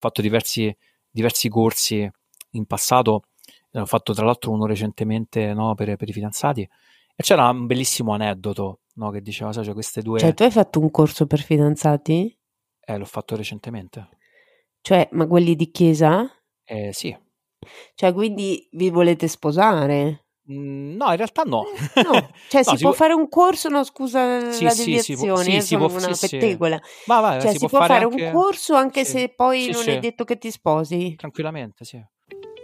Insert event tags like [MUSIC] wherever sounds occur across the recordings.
fatto diversi, diversi corsi in passato, ne ho fatto tra l'altro uno recentemente no, per, per, i fidanzati, e c'era un bellissimo aneddoto no, che diceva, sai, cioè queste due... Cioè, tu hai fatto un corso per fidanzati? Eh, l'ho fatto recentemente. Cioè, ma quelli di chiesa? Eh, sì. Cioè, quindi vi volete sposare? Mm, no, in realtà no. no. [LAUGHS] Cioè, no, si, si, può fare un corso, no, scusa sì, la sì, deviazione, sì, si sono può, una sì, pettegola. Ma vai, cioè, si, si, può, fare, anche... un corso anche se poi non è detto che ti sposi? Tranquillamente, sì.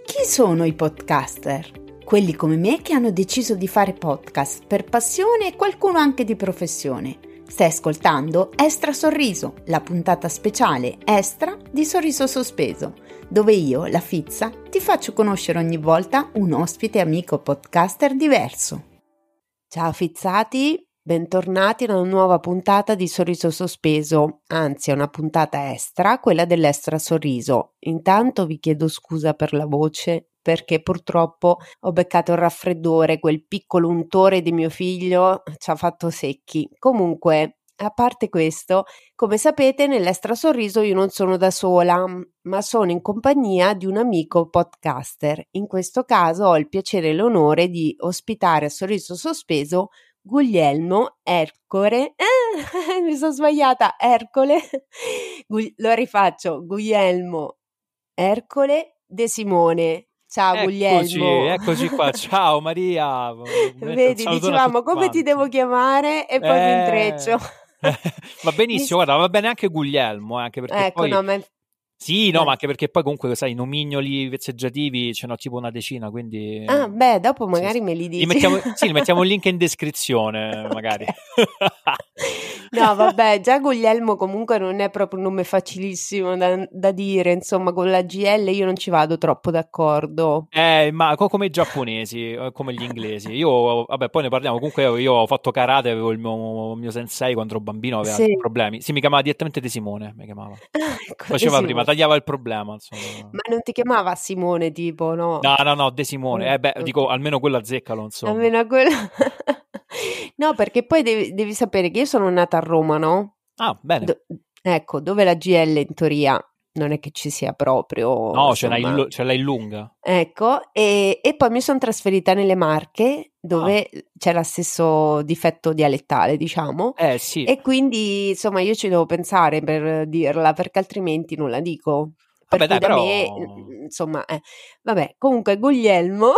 Chi sono i podcaster? Quelli come me che hanno deciso di fare podcast per passione e qualcuno anche di professione. Stai ascoltando Estra Sorriso, la puntata speciale Estra di Sorriso Sospeso, dove io, la Fizza, ti faccio conoscere ogni volta un ospite amico podcaster diverso. Ciao Fizzati, bentornati in una nuova puntata di Sorriso Sospeso, anzi è una puntata extra, quella dell'Estra Sorriso. Intanto vi chiedo scusa per la voce perché purtroppo ho beccato il raffreddore, quel piccolo untore di mio figlio ci ha fatto secchi. Comunque, a parte questo, come sapete, nell'Estra Sorriso io non sono da sola, ma sono in compagnia di un amico podcaster. In questo caso ho il piacere e l'onore di ospitare a Sorriso Sospeso Guglielmo Ercore. Eh, [LAUGHS] mi sono sbagliata, Ercole. [LAUGHS] Lo rifaccio, Guglielmo Ercole De Simone. Ciao eccoci, Guglielmo. Eccoci qua, [LAUGHS] ciao Maria. Vedi, dicevamo come ti devo chiamare e poi eh... mi intreccio. [LAUGHS] va benissimo, guarda, va bene anche Guglielmo, eh, anche perché ecco, poi... no, ma sì, no, eh. ma anche perché poi comunque, sai, nomignoli vezzeggiativi ce n'ho tipo una decina, quindi... Ah, beh, dopo magari sì, me li dici. Li mettiamo, sì, li mettiamo il link in [LAUGHS] descrizione, magari. [LAUGHS] no, vabbè, già Guglielmo comunque non è proprio un nome facilissimo da, da, dire, insomma, con la GL io non ci vado troppo d'accordo. Eh, ma come i giapponesi, eh, come gli inglesi. Io, vabbè, poi ne parliamo, comunque io ho fatto karate, avevo il mio, mio sensei quando ero bambino, aveva sì. problemi. Sì, mi chiamava direttamente De Simone, mi chiamava. ecco, Faceva prima tagliava il problema. Insomma. Ma non ti chiamava Simone, tipo, no? No, no, no, De Simone. Eh, beh, dico, almeno quello azzeccalo, insomma. Almeno quello... [LAUGHS] no, perché poi devi, devi, sapere che io sono nata a Roma, no? Ah, bene. Do- ecco, dove la GL in teoria non è che ci sia proprio. No, ce l'hai, in, ce l'hai lunga. Ecco, e, e poi mi sono trasferita nelle Marche dove ah. c'è lo stesso difetto dialettale, diciamo. Eh sì. E quindi, insomma, io ci devo pensare per dirla, perché altrimenti non la dico. Vabbè, dai, però... me, insomma, eh. vabbè, comunque Guglielmo.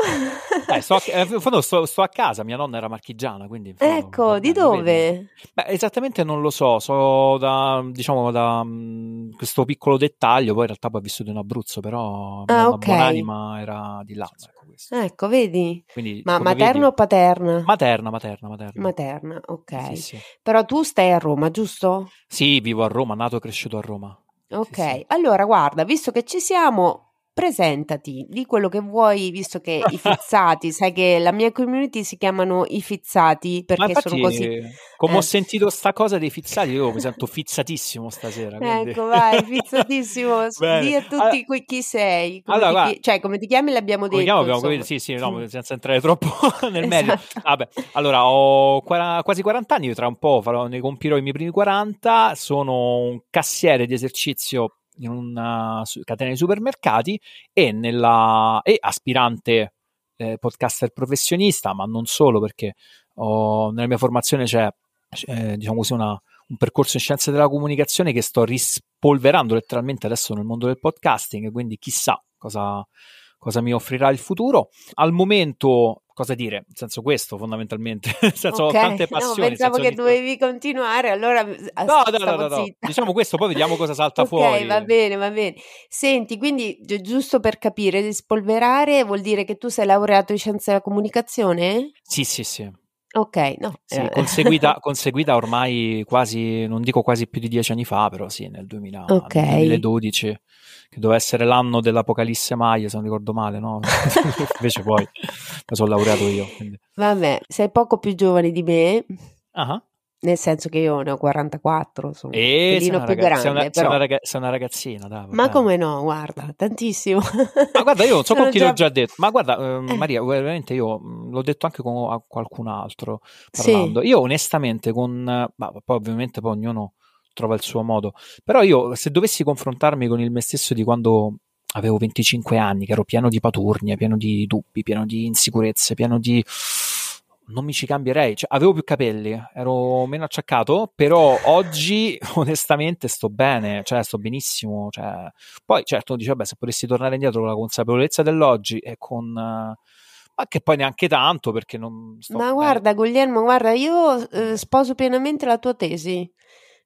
eh, [LAUGHS] sto, a, sto, sto, a casa, mia nonna era marchigiana, quindi. Ecco, vabbè, di dove? Beh, esattamente non lo so, so da, diciamo, da um, questo piccolo dettaglio, poi in realtà poi ho vissuto in Abruzzo, però ah, la okay. buonanima era di là. Ecco, ecco vedi? Quindi, Ma materna vedi, o paterna? Materna, materna, materna. Materna, ok. Sì, sì. Però tu stai a Roma, giusto? Sì, vivo a Roma, nato e cresciuto a Roma. Ok, Sì, sì. allora guarda, visto che ci siamo, presentati, di quello che vuoi, visto che i fizzati, [LAUGHS] sai che la mia community si chiamano i fizzati perché infatti, sono così. come Eh. ho sentito sta cosa dei fizzati, io mi sento fizzatissimo stasera. quindi- Ecco, vai, [LAUGHS] fizzatissimo, di a tutti Allora- qui chi sei, come Allora, ti chi- cioè come ti chiami l'abbiamo detto, chiamo? Abbiamo capito? Sì, sì, no, Mm. senza entrare troppo [LAUGHS] nel merito. Esatto. Vabbè, allora ho quara- quasi 40 anni, io tra un po' farò, ne compirò i miei primi 40, sono un cassiere di esercizio in una catena di supermercati e, nella, e aspirante eh, podcaster professionista, ma non solo perché ho- nella mia formazione c'è, c'è, diciamo così, una- un percorso in scienze della comunicazione che sto rispolverando letteralmente adesso nel mondo del podcasting, quindi chissà cosa, cosa mi offrirà il futuro. Al momento, cosa dire? Nel senso questo fondamentalmente, [LAUGHS] nel senso Ok, ho tante no, passioni. nel pensavo che di- dovevi continuare, allora No, no, no, no, no. Diciamo questo, poi vediamo cosa salta Ok, fuori. va bene, va bene. Senti, quindi gi- giusto per capire, rispolverare vuol dire che tu sei laureato in scienze della comunicazione? Sì, sì, sì. Ok, no. Sì, eh, conseguita, [LAUGHS] conseguita ormai quasi, non dico quasi più di dieci anni fa, però sì, nel 2000 Ok. nel 2012, che doveva essere l'anno dell'Apocalisse Maya, se non ricordo male, no? [LAUGHS] Invece poi mi sono laureato io. quindi. Vabbè, sei poco più giovane di me, Ah, nel senso che io ne ho 44, sono un E sei pelino una, più raga- sei grande, una- sei però. una raga- sei una ragazzina, dai, va Ma bene. come no, guarda, tantissimo. [LAUGHS] Ma guarda, io non so chi già- l'ho già detto, ma guarda, ehm, Eh. Maria, veramente io l'ho detto anche con a qualcun altro Sì. parlando. Io onestamente con, ma poi ovviamente poi ognuno trova il suo modo. Però io, se dovessi confrontarmi con il me stesso di quando avevo 25 anni, che ero pieno di paturnie, pieno di dubbi, pieno di insicurezze, pieno di non mi ci cambierei, cioè, avevo più capelli, ero meno acciaccato, però oggi [LAUGHS] onestamente sto bene, cioè sto benissimo, cioè, poi certo dice vabbè se potessi tornare indietro con la consapevolezza dell'oggi e con ma che poi neanche tanto perché non sto Ma bene. guarda Guglielmo, guarda, io eh, sposo pienamente la tua tesi.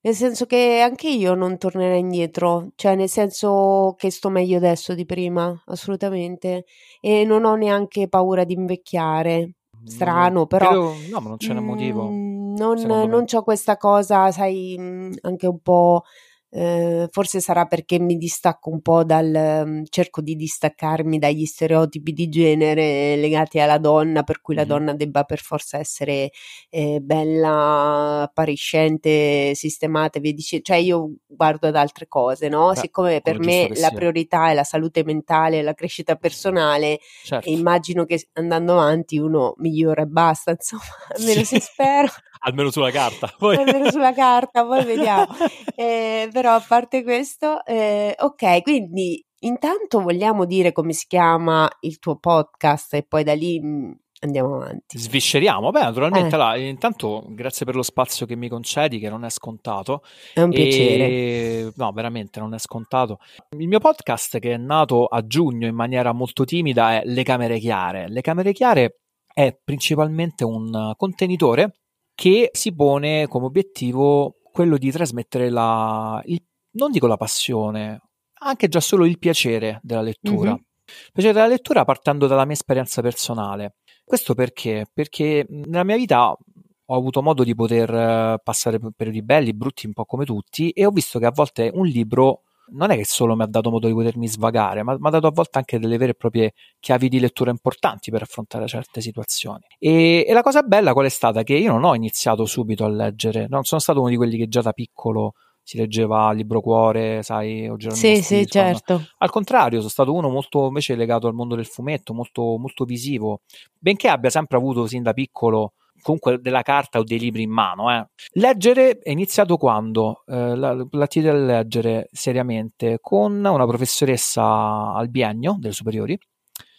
Nel senso che anche io non tornerei indietro, cioè nel senso che sto meglio adesso di prima, assolutamente. E non ho neanche paura di invecchiare strano, no, però... Credo, no, ma non c'è un motivo. Mm, non, non ho questa cosa, sai, mm, anche un po' Eh, forse sarà perché mi distacco un po' dal mm, cerco di distaccarmi dagli stereotipi di genere legati alla donna, per cui la donna debba per forza essere eh, bella, appariscente, sistemata, via dicendo. Cioè, io guardo ad altre cose, no? Beh, Siccome per me la priorità è la salute mentale, la crescita personale, certo. e immagino che andando avanti uno migliora e basta, insomma, [LAUGHS] almeno sì. si spera. Almeno sulla carta. [LAUGHS] Poi. Almeno sulla carta, poi [LAUGHS] vediamo. Eh, però a parte questo, eh, ok, quindi intanto vogliamo dire come si chiama il tuo podcast e poi da lì mm, andiamo avanti. Svisceriamo. Beh, naturalmente, eh. là, intanto grazie per lo spazio che mi concedi, che non è scontato. È un piacere. No, veramente non è scontato. Il mio podcast, che è nato a giugno in maniera molto timida, è Le Camere Chiare. Le Camere Chiare è principalmente un contenitore che si pone come obiettivo quello di trasmettere la, il, non dico la passione, anche già solo il piacere della lettura. Mm-hmm. Il piacere della lettura partendo dalla mia esperienza personale. Questo perché? Perché nella mia vita ho avuto modo di poter eh, passare periodi belli, brutti, un po' come tutti, e ho visto che a volte un libro non è che solo mi ha dato modo di potermi svagare, ma mi ha dato a volte anche delle vere e proprie chiavi di lettura importanti per affrontare certe situazioni. E, e la cosa bella qual è stata? Che io non ho iniziato subito a leggere, non sono stato uno di quelli che già da piccolo si leggeva Libro Cuore, sai, o Geronimo Sì, sì, certo. Al contrario, sono stato uno molto invece legato al mondo del fumetto, molto, molto visivo, benché abbia sempre avuto sin da piccolo comunque della carta o dei libri in mano. Eh. Leggere è iniziato quando? Eh, l'attività di leggere seriamente con una professoressa al biennio delle superiori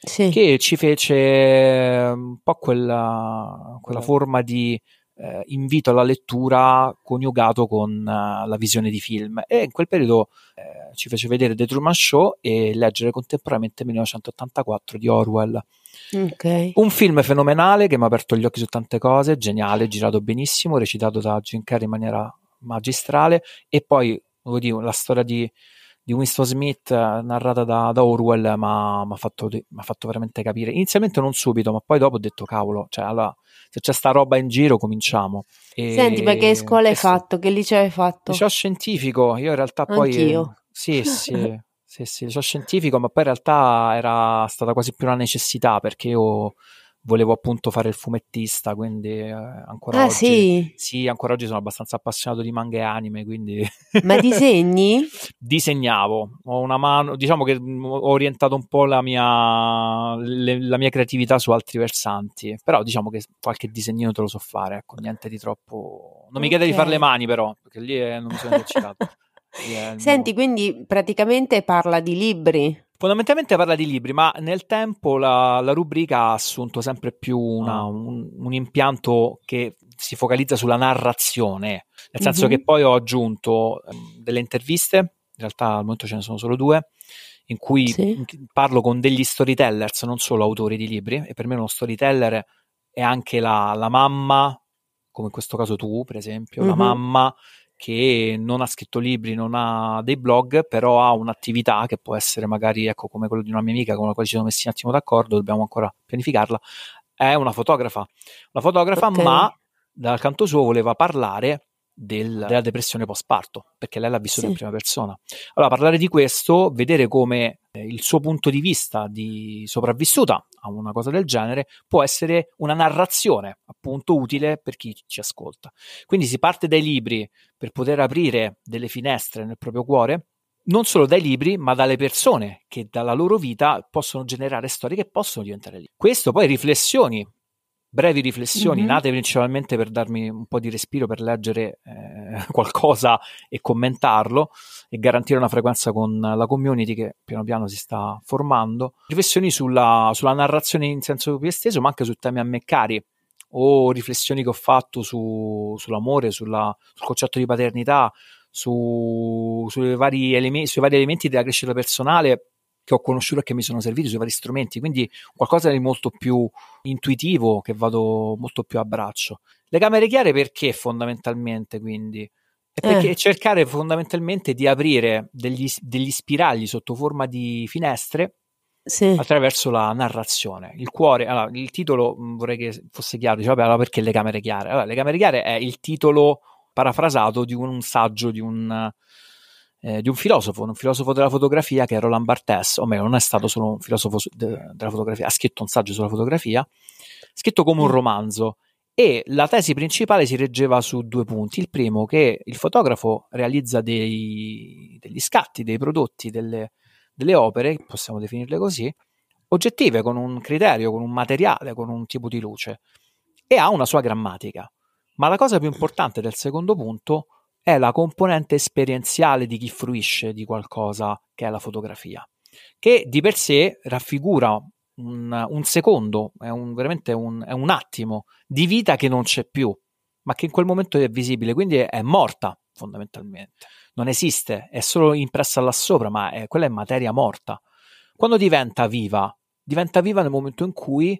sì. che ci fece un po' quella, quella forma di eh, invito alla lettura coniugato con uh, la visione di film. E in quel periodo eh, ci fece vedere The Truman Show e leggere contemporaneamente 1984 di Orwell. Okay. Un film fenomenale che mi ha aperto gli occhi su tante cose, geniale, girato benissimo, recitato da Jim Carrey in maniera magistrale. E poi, devo dire, la storia di, di Winston Smith eh, narrata da, da Orwell mi ha fatto, fatto, veramente capire. Inizialmente non subito, ma poi dopo ho detto cavolo, cioè allora, se c'è sta roba in giro cominciamo. E, Senti, ma che scuola hai fatto? Che liceo hai fatto? Liceo scientifico, io in realtà poi... Anch'io. Eh, sì, [LAUGHS] sì. Sì, sì, liceo scientifico, ma poi in realtà era stata quasi più una necessità perché io volevo appunto fare il fumettista, quindi eh, ancora ah, oggi sì? sì, ancora oggi sono abbastanza appassionato di manga e anime, quindi Ma [LAUGHS] disegni? Disegnavo, ho una mano, diciamo che mm, ho orientato un po' la mia, le, la mia creatività su altri versanti, però diciamo che qualche disegnino te lo so fare, ecco, niente di troppo Non mi chiede di fare le mani però, perché lì [LAUGHS] è, non sono esercitato. Senti, quindi praticamente parla di libri. Fondamentalmente parla di libri, ma nel tempo la, la rubrica ha assunto sempre più una, ah. un, un, impianto che si focalizza sulla narrazione, nel senso mm-hmm. che poi ho aggiunto um, delle interviste, in realtà al momento ce ne sono solo due, in cui sì. parlo con degli storytellers, non solo autori di libri, e per me uno storyteller è anche la, la mamma, come in questo caso tu, per esempio, mm-hmm. la mamma che non ha scritto libri, non ha dei blog, però ha un'attività che può essere magari ecco, come quello di una mia amica con la quale ci siamo messi un attimo d'accordo, dobbiamo ancora pianificarla, è una fotografa. Una fotografa, okay. ma dal canto suo voleva parlare del, della depressione post-parto, perché lei l'ha vissuta sì. in prima persona. Allora, parlare di questo, vedere come eh, il suo punto di vista di sopravvissuta a una cosa del genere può essere una narrazione appunto utile per chi ci ascolta. Quindi si parte dai libri per poter aprire delle finestre nel proprio cuore, non solo dai libri, ma dalle persone che dalla loro vita possono generare storie che possono diventare libri. Questo poi riflessioni brevi riflessioni mm-hmm. nate principalmente per darmi un po' di respiro per leggere eh, [LAUGHS] qualcosa e commentarlo e garantire una frequenza con la community che piano piano si sta formando. Riflessioni sulla, sulla narrazione in senso più esteso, ma anche su temi a me cari o riflessioni che ho fatto su, sull'amore, sulla, sul concetto di paternità, su, vari eleme- sui vari elementi della crescita personale che ho conosciuto e che mi sono serviti sui vari strumenti, quindi qualcosa di molto più intuitivo che vado molto più a braccio. Le camere chiare perché fondamentalmente quindi? È perché eh. cercare fondamentalmente di aprire degli, degli, spiragli sotto forma di finestre sì. attraverso la narrazione. Il cuore, allora, il titolo vorrei che fosse chiaro, diceva, allora perché le camere chiare? Allora, le camere chiare è il titolo parafrasato di un saggio di un eh, di un filosofo, un filosofo della fotografia che è Roland Barthes, o meglio, non è stato solo un filosofo de- della fotografia, ha scritto un saggio sulla fotografia, scritto come un mm. romanzo. E la tesi principale si reggeva su due punti. Il primo, che il fotografo realizza dei, degli scatti, dei prodotti, delle, delle opere, possiamo definirle così, oggettive, con un criterio, con un materiale, con un tipo di luce, e ha una sua grammatica. Ma la cosa più importante del secondo punto è la componente esperienziale di chi fruisce di qualcosa che è la fotografia, che di per sé raffigura un, un secondo, è un, veramente un, è un attimo di vita che non c'è più, ma che in quel momento è visibile, quindi è, morta fondamentalmente. Non esiste, è solo impressa là sopra, ma è, quella è materia morta. Quando diventa viva? Diventa viva nel momento in cui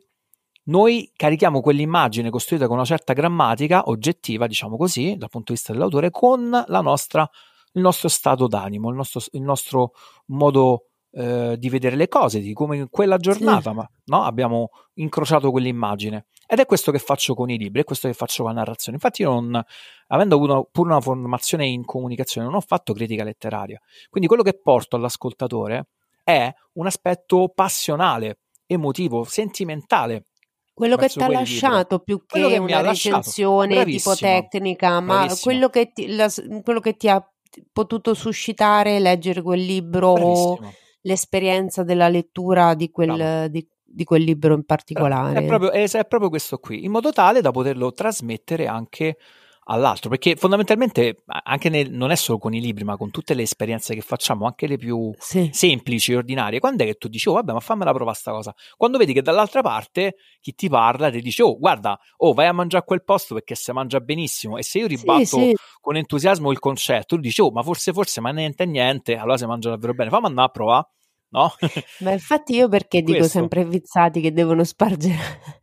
noi carichiamo quell'immagine costruita con una certa grammatica oggettiva, diciamo così, dal punto di vista dell'autore, con nostra, il nostro stato d'animo, il nostro, il nostro modo eh, di vedere le cose, di come in quella giornata sì. ma, no, abbiamo incrociato quell'immagine. Ed è questo che faccio con i libri, è questo che faccio con la narrazione. Infatti, io non, avendo avuto pure una formazione in comunicazione, non ho fatto critica letteraria. Quindi quello che porto all'ascoltatore è un aspetto passionale, emotivo, sentimentale quello che ti ha lasciato libri. più che, che una recensione tipo tecnica, ma quello che, ti, la, quello che, ti, ha potuto suscitare leggere quel libro Bravissimo. o l'esperienza della lettura di quel, di, di quel libro in particolare. È proprio, è, è proprio questo qui, in modo tale da poterlo trasmettere anche all'altro, perché fondamentalmente anche nel, non è solo con i libri, ma con tutte le esperienze che facciamo, anche le più sì. semplici, ordinarie, quando è che tu dici, oh vabbè, ma fammela provare sta cosa? Quando vedi che dall'altra parte chi ti parla ti dice, oh guarda, oh vai a mangiare a quel posto perché si mangia benissimo, e se io ribatto sì, sì. con entusiasmo il concetto, tu dici, oh ma forse forse, ma niente niente, allora si mangia davvero bene, fammi andare a provare no? [LAUGHS] Ma infatti io perché dico sempre vizzati che devono spargere,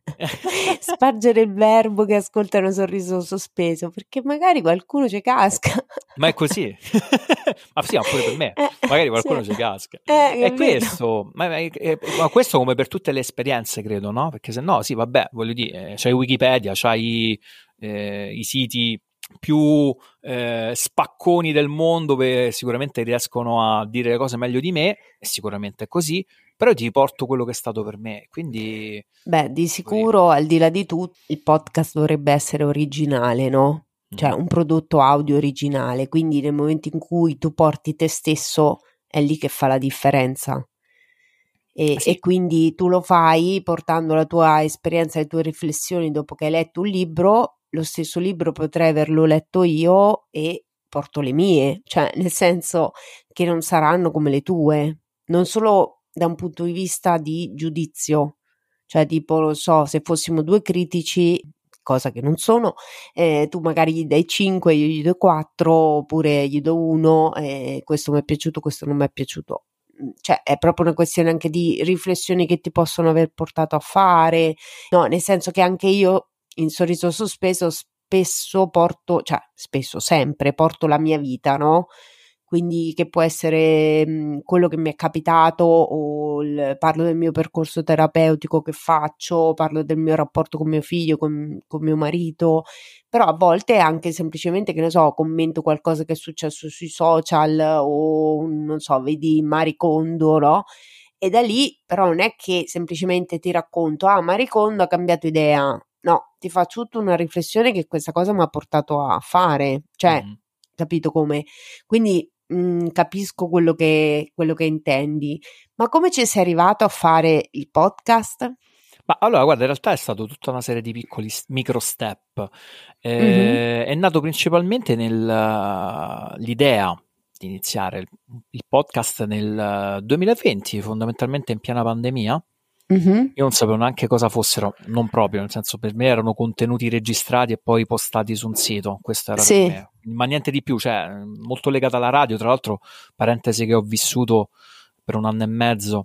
[LAUGHS] spargere il verbo che ascoltano sorriso sospeso, perché magari qualcuno ci casca. Ma è così. [LAUGHS] ma sì, ma pure per me, eh, magari qualcuno sì. ci casca. Eh, è questo, ma, è, è, ma, questo come per tutte le esperienze, credo, no? Perché se no, sì, vabbè, voglio dire, c'hai Wikipedia, c'hai eh, i siti più eh, spacconi del mondo che sicuramente riescono a dire le cose meglio di me, e sicuramente è così, però ti porto quello che è stato per me. Quindi. Beh, di sicuro, al di là di tutto, il podcast dovrebbe essere originale, no? Cioè, mm. un prodotto audio originale. Quindi, nel momento in cui tu porti te stesso, è lì che fa la differenza. E, ah, sì. e, quindi tu lo fai portando la tua esperienza, le tue riflessioni dopo che hai letto un libro lo stesso libro potrei averlo letto io e porto le mie, cioè nel senso che non saranno come le tue, non solo da un punto di vista di giudizio, cioè tipo, lo so, se fossimo due critici, cosa che non sono, eh, tu magari gli dai 5, io gli do 4, oppure gli do 1, eh, questo mi è piaciuto, questo non mi è piaciuto. Cioè, è proprio una questione anche di riflessioni che ti possono aver portato a fare, no, nel senso che anche io in sorriso sospeso spesso porto, cioè spesso, sempre porto la mia vita, no? Quindi che può essere mhmm, quello che mi è capitato o il, parlo del mio percorso terapeutico che faccio, parlo del mio rapporto con mio figlio, con, con mio marito, però a volte anche semplicemente, che ne so, commento qualcosa che è successo sui social o non so, vedi Maricondo, no? E da lì però non è che semplicemente ti racconto, ah, Maricondo ha cambiato idea, no, ti faccio tutta una riflessione che questa cosa mi ha portato a fare, cioè, mm. capito come? Quindi mh, mm, capisco quello che, quello che intendi, ma come ci sei arrivato a fare il podcast? Ma allora, guarda, in realtà è stato tutta una serie di piccoli micro step. Eh, mm-hmm. È nato principalmente nell'idea di iniziare il, il, podcast nel 2020, fondamentalmente in piena pandemia. Mm-hmm. Io non sapevo neanche cosa fossero, non proprio, nel senso per me erano contenuti registrati e poi postati su un sito. Questo era sì. per me. Ma niente di più, cioè, molto legata alla radio. Tra l'altro, parentesi che ho vissuto per un anno e mezzo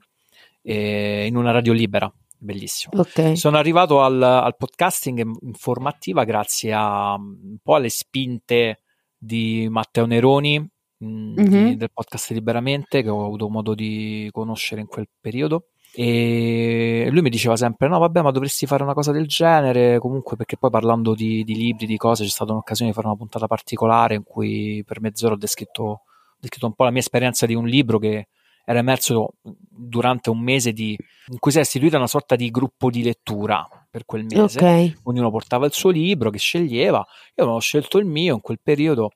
eh, in una radio libera bellissimo. Okay. Sono arrivato al, al, podcasting informativa grazie a un po' alle spinte di Matteo Neroni mh, mm-hmm. di, del podcast Liberamente che ho avuto modo di conoscere in quel periodo e lui mi diceva sempre no vabbè ma dovresti fare una cosa del genere comunque perché poi parlando di, di libri di cose c'è stata un'occasione di fare una puntata particolare in cui per mezz'ora ho descritto, ho descritto un po' la mia esperienza di un libro che era emerso durante un mese di, in cui si è istituita una sorta di gruppo di lettura per quel mese. Okay. Ognuno portava il suo libro che sceglieva. Io avevo scelto il mio in quel periodo.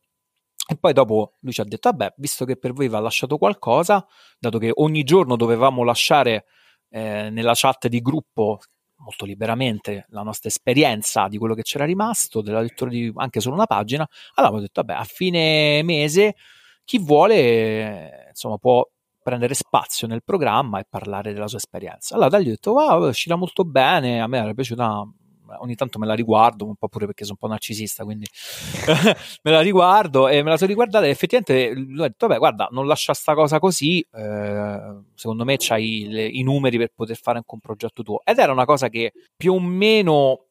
E poi dopo lui ci ha detto: Vabbè, visto che per voi va lasciato qualcosa, dato che ogni giorno dovevamo lasciare eh, nella chat di gruppo molto liberamente la nostra esperienza di quello che c'era rimasto, della lettura di anche solo una pagina, allora abbiamo detto: Vabbè, a fine mese chi vuole insomma può prendere spazio nel programma e parlare della sua esperienza. Allora da lì ho detto, wow, è uscita molto bene, a me era piaciuta, ogni tanto me la riguardo, un po' pure perché sono un po' narcisista, quindi [LAUGHS] me la riguardo e me la sono riguardata e effettivamente lui ha detto, vabbè, guarda, non lascia sta cosa così, eh, secondo me c'hai le, i numeri per poter fare anche un progetto tuo. Ed era una cosa che più o meno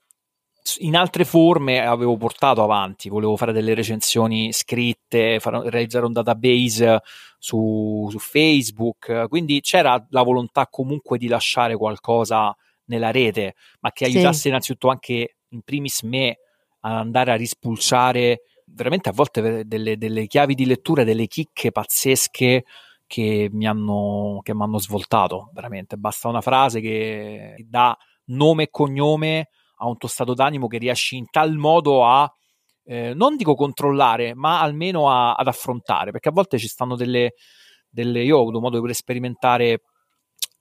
in altre forme avevo portato avanti, volevo fare delle recensioni scritte, fare, realizzare un database su, su, Facebook, quindi c'era la volontà comunque di lasciare qualcosa nella rete, ma che aiutasse sì. innanzitutto anche in primis me ad andare a rispulciare veramente a volte delle, delle chiavi di lettura, delle chicche pazzesche che mi hanno, che hanno svoltato, veramente. Basta una frase che dà nome e cognome a un tuo stato d'animo che riesci in tal modo a, eh, non dico controllare, ma almeno a, ad affrontare, perché a volte ci stanno delle, delle io ho avuto modo di sperimentare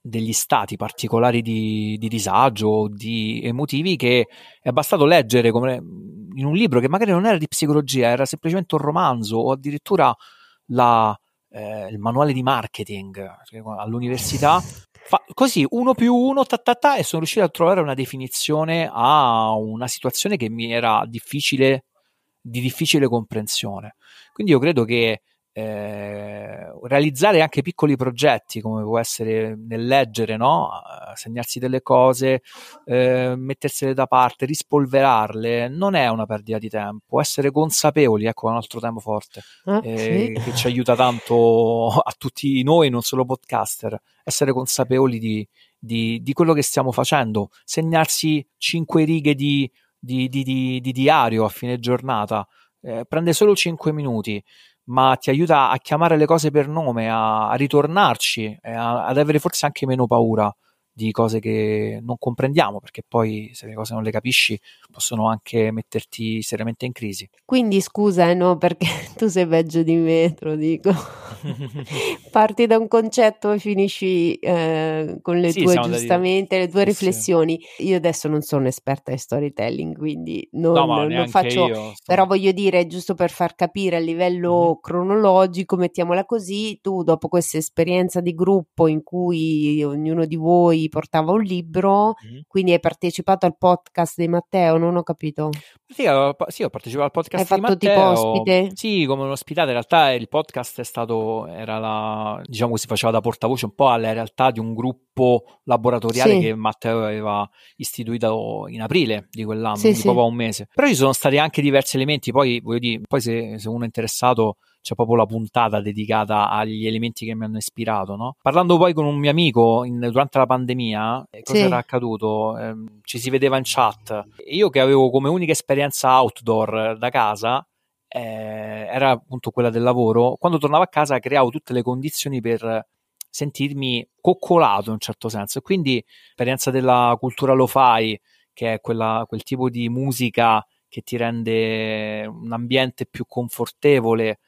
degli stati particolari di, di disagio, di emotivi che è bastato leggere come in un libro che magari non era di psicologia, era semplicemente un romanzo o addirittura la, eh, il manuale di marketing all'università Fa così uno più uno, ta, ta, ta, e sono riuscito a trovare una definizione a una situazione che mi era difficile, di difficile comprensione. Quindi io credo che eh, realizzare anche piccoli progetti come può essere nel leggere, no? segnarsi delle cose, eh, mettersele da parte, rispolverarle, non è una perdita di tempo. Essere consapevoli, ecco, è un altro tema forte ah, eh, sì. che ci aiuta tanto a tutti noi, non solo podcaster. Essere consapevoli di, di, di quello che stiamo facendo, segnarsi cinque righe di, di, di diario a fine giornata. Eh, prende solo 5 minuti, ma ti aiuta a chiamare le cose per nome, a, a ritornarci, a, ad avere forse anche meno paura di cose che non comprendiamo, perché poi se le cose non le capisci possono anche metterti seriamente in crisi. Quindi scusa, eh, no, perché [LAUGHS] tu sei peggio di me, te lo dico. [LAUGHS] Parti da un concetto e finisci eh, con le sì, tue giustamente, le tue riflessioni. Sì. Io adesso non sono esperta di storytelling, quindi non, no, non faccio, io, però voglio dire, giusto per far capire a livello mm-hmm. cronologico, mettiamola così, tu dopo questa esperienza di gruppo in cui ognuno di voi portava un libro, mm. quindi hai partecipato al podcast di Matteo, non ho capito. Sì, ho, sì, ho partecipato al podcast hai di Matteo. Hai fatto tipo ospite? Sì, come un ospitato, in realtà il podcast è stato, era la, diciamo che si faceva da portavoce un po' alla realtà di un gruppo laboratoriale sì. che Matteo aveva istituito in aprile di quell'anno, sì, quindi sì. proprio un mese. Però ci sono stati anche diversi elementi, poi voglio dire, poi se, se uno è interessato c'è proprio la puntata dedicata agli elementi che mi hanno ispirato, no? Parlando poi con un mio amico in, durante la pandemia, eh, cosa sì. era accaduto? Eh, ci si vedeva in chat. Io che avevo come unica esperienza outdoor da casa, eh, era appunto quella del lavoro, quando tornavo a casa creavo tutte le condizioni per sentirmi coccolato in un certo senso. E quindi l'esperienza della cultura lo fai, che è quella, quel tipo di musica che ti rende un ambiente più confortevole,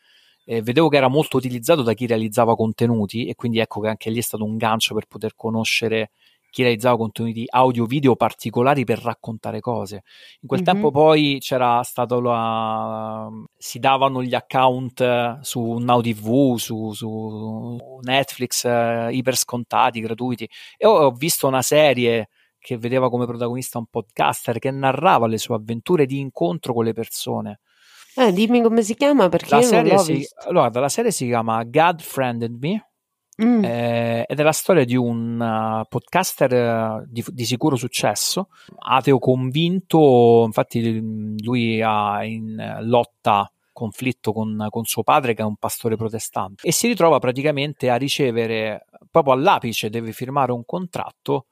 eh, vedevo che era molto utilizzato da chi realizzava contenuti e quindi ecco che anche lì è stato un gancio per poter conoscere chi realizzava contenuti audio video particolari per raccontare cose. In quel Mhm. tempo poi c'era stato la... si davano gli account su Now TV, su, su Netflix, eh, iper scontati, gratuiti. E ho, ho visto una serie che vedeva come protagonista un podcaster che narrava le sue avventure di incontro con le persone. Eh, dimmi come si chiama perché La serie, si, allora, la serie si chiama God Friended Me Mm. eh, ed è la storia di un uh, podcaster uh, di, di sicuro successo, ateo convinto, infatti lui ha in lotta conflitto con, con suo padre che è un pastore protestante e si ritrova praticamente a ricevere proprio all'apice deve firmare un contratto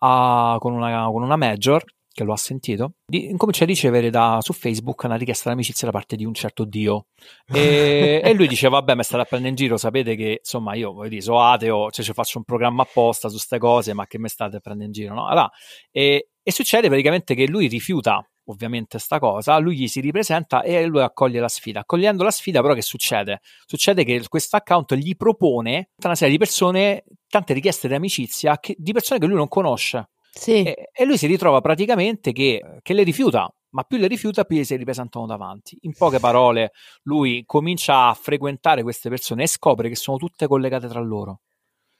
a- con, una, con una major che lo ha sentito, di, incomincia a ricevere da, su Facebook una richiesta d'amicizia da parte di un certo Dio. E, [LAUGHS] e lui dice: Vabbè, mi state a prendere in giro. Sapete che insomma, io voglio dire, sono ateo, cioè ci faccio un programma apposta su queste cose, ma che mi state a prendere in giro? No? Allora, e, e succede praticamente che lui rifiuta ovviamente sta cosa, lui gli si ripresenta e lui accoglie la sfida. Accogliendo la sfida, però, che succede? Succede che questo account gli propone tutta una serie di persone, tante richieste di amicizia che- di persone che lui non conosce. Sì. E, e lui si ritrova praticamente che, che le rifiuta, ma più le rifiuta, più si ripresentano davanti. In poche parole, lui comincia a frequentare queste persone e scopre che sono tutte collegate tra loro.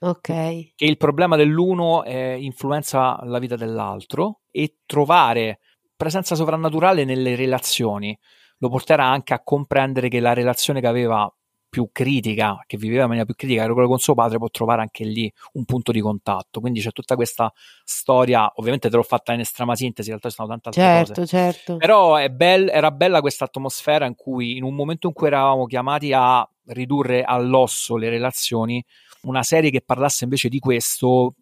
Ok. Che il problema dell'uno eh, influenza la vita dell'altro e trovare presenza sovrannaturale nelle relazioni lo porterà anche a comprendere che la relazione che aveva più critica, che viveva in maniera più critica, era quella con suo padre, può trovare anche lì un punto di contatto. Quindi c'è tutta questa storia, ovviamente te l'ho fatta in estrema sintesi, in realtà ci sono tante altre cose. Certo, certo. Però è bel- era bella questa atmosfera in cui, in un momento in cui eravamo chiamati a ridurre all'osso le relazioni, una serie che parlasse invece di questo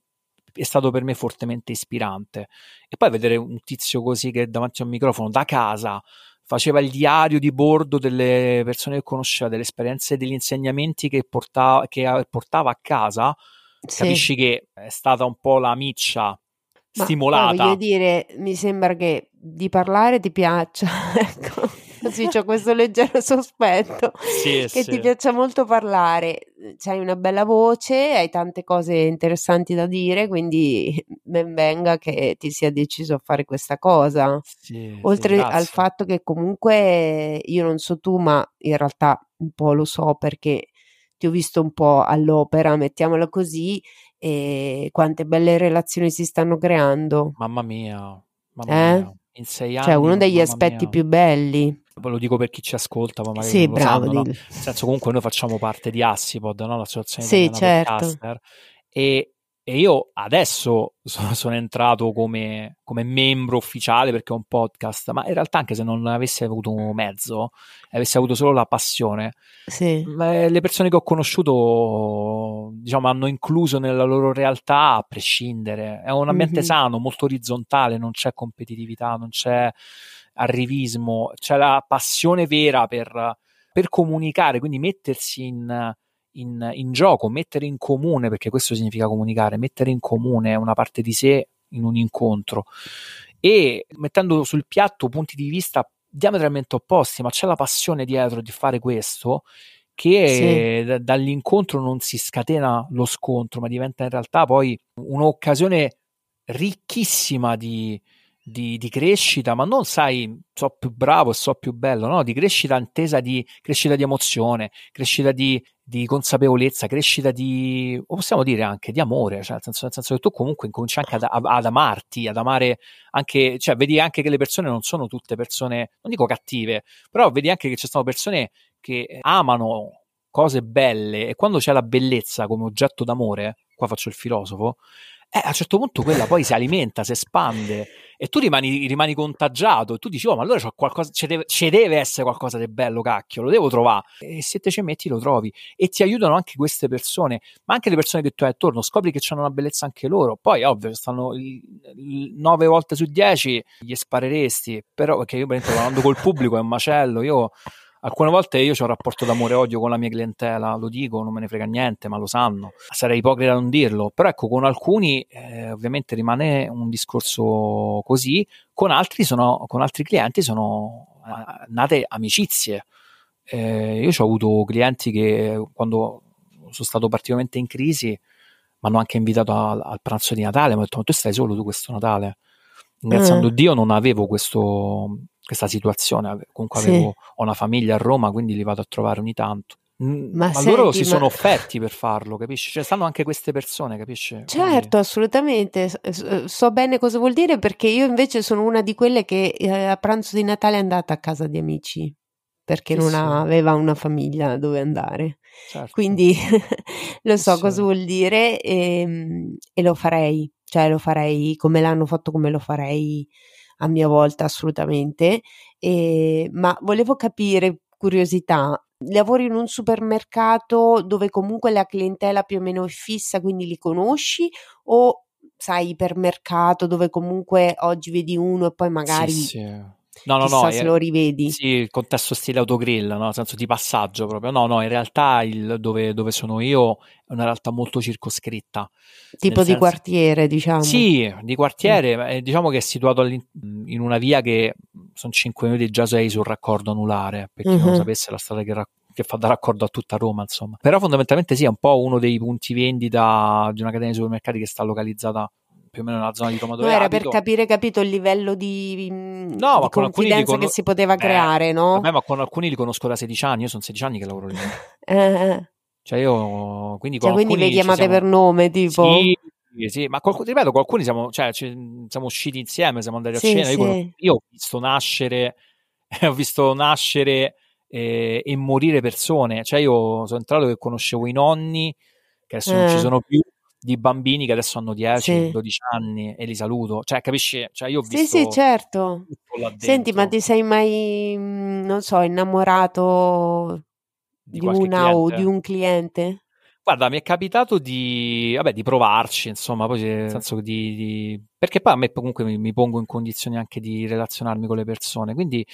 è stato per me fortemente ispirante. E poi vedere un tizio così che davanti a un microfono da casa faceva il diario di bordo delle persone che conosceva, delle esperienze, degli insegnamenti che portava, che portava a casa, Sì. capisci che è stata un po' la miccia Ma stimolata. voglio dire, mi sembra che di parlare ti piaccia, [LAUGHS] ecco, [LAUGHS] così c'ho questo leggero sospetto Sì, che sì. ti piaccia molto parlare, c'hai una bella voce, hai tante cose interessanti da dire, quindi ben venga che ti sia deciso a fare questa cosa. Sì, sì, Oltre al fatto che comunque io non so tu, ma in realtà un po' lo so perché ti ho visto un po' all'opera, mettiamola così, e quante belle relazioni si stanno creando. Mamma mia, mamma Eh? mia. In sei anni, Cioè, uno degli aspetti mia. più belli. Lo dico per chi ci ascolta, ma magari Sì, non lo bravo, sanno, no? Nel senso, comunque noi facciamo parte di Assipod, no? L'associazione Sì, italiana certo. podcaster, e, e io adesso sono, [LAUGHS] sono entrato come, come membro ufficiale perché è un podcast, ma in realtà anche se non avessi avuto un mezzo, avessi avuto solo la passione, Sì, Beh, le persone che ho conosciuto, diciamo, hanno incluso nella loro realtà a prescindere. È un ambiente Mhm. sano, molto orizzontale, non c'è competitività, non c'è arrivismo, c'è la passione vera per, per comunicare, quindi mettersi in, in- in gioco, mettere in comune, perché questo significa comunicare, mettere in comune una parte di sé in un incontro. E mettendo sul piatto punti di vista diametralmente opposti, ma c'è la passione dietro di fare questo che da- dall'incontro non si scatena lo scontro, ma diventa in realtà poi un'occasione ricchissima di, di- di crescita, ma non sai, so più bravo e so più bello, no? Di crescita intesa di crescita di emozione, crescita di, di consapevolezza, crescita di, possiamo dire anche di amore, cioè nel senso, nel senso che tu comunque incominci anche ad, ad amarti, ad amare anche, cioè vedi anche che le persone non sono tutte persone, non dico cattive, però vedi anche che ci sono persone che amano cose belle e quando c'è la bellezza come oggetto d'amore, qua faccio il filosofo, eh, a un certo punto quella poi si alimenta, si espande e tu rimani, rimani contagiato e tu dici, oh, ma allora c'ho qualcosa, ci deve, ci deve essere qualcosa di bello, cacchio, lo devo trovare. E se te ci metti lo trovi e ti aiutano anche queste persone, ma anche le persone che tu hai attorno, scopri che hanno una bellezza anche loro. Poi, ovvio, stanno il- il- nove volte su dieci, gli spareresti, però perché io, esempio, parlando col pubblico è un macello, io Alcune volte io ho un rapporto d'amore e odio con la mia clientela, lo dico, non me ne frega niente, ma lo sanno. Sarei ipocrita a non dirlo, però ecco, con alcuni eh, ovviamente rimane un discorso così, con altri, sono, con altri clienti sono eh, nate amicizie. Eh, io ho avuto clienti che quando sono stato particolarmente in crisi hanno anche invitato al, al pranzo di Natale, mi hanno detto ma tu stai solo tu questo Natale? Ringraziando uh. Dio non avevo questo, questa situazione, comunque avevo sì. una famiglia a Roma, quindi li vado a trovare ogni tanto. Ma, ma senti, loro si ma... sono offerti per farlo, capisci? Cioè, stanno anche queste persone, capisci? Certo, Quindi... assolutamente. So bene cosa vuol dire perché io invece sono una di quelle che eh, a pranzo di Natale è andata a casa di amici perché sì, non sì. aveva una famiglia dove andare. Certo. Quindi [LAUGHS] lo so sì. cosa vuol dire e, ehm, e lo farei, cioè lo farei come l'hanno fatto, come lo farei a mia volta assolutamente. E, ma volevo capire, curiosità, lavori in un supermercato dove comunque la clientela più o meno è fissa, quindi li conosci o sai ipermercato dove comunque oggi vedi uno e poi magari sì, sì. No, no, Chissà no, se lo rivedi. Sì, il contesto stile autogrill, no? nel senso di passaggio proprio. No, no, in realtà il, dove, dove, sono io è una realtà molto circoscritta. Tipo di senso... quartiere, diciamo. Sì, di quartiere, mm. eh, diciamo che è situato in una via che sono 5 minuti già sei sul raccordo anulare, per chi uh-huh. non lo sapesse la strada che, rac- che fa da raccordo a tutta Roma, insomma. Però fondamentalmente sì, è un po' uno dei punti vendita di una catena di supermercati che sta localizzata più o meno nella zona di Roma dove no, era abito. per capire, capito, il livello di, mm, no, di confidenza con... che si poteva eh, creare, no? Vabbè, ma con alcuni li conosco da 16 anni, io sono 16 anni che lavoro lì. [LAUGHS] eh, eh. Cioè io, quindi cioè, quindi vi chiamate siamo... per nome, tipo? Sì, sì, ma qualc- ripeto, con alcuni siamo, cioè, ci, siamo usciti insieme, siamo andati a sì, cena, sì. Io, io, ho visto nascere, [LAUGHS] ho visto nascere eh, e morire persone, cioè io sono entrato che conoscevo i nonni, che adesso non ci eh. sono più, di bambini che adesso hanno 10, sì. 12 anni e li saluto. Cioè, capisci? Cioè, io ho visto Sì, sì, certo. Senti, ma ti sei mai, mm, non so, innamorato di, di una cliente? o di un cliente? Guarda, mi è capitato di, vabbè, di provarci, insomma, poi nel senso di, di, perché poi a me comunque mi, mi, pongo in condizioni anche di relazionarmi con le persone, quindi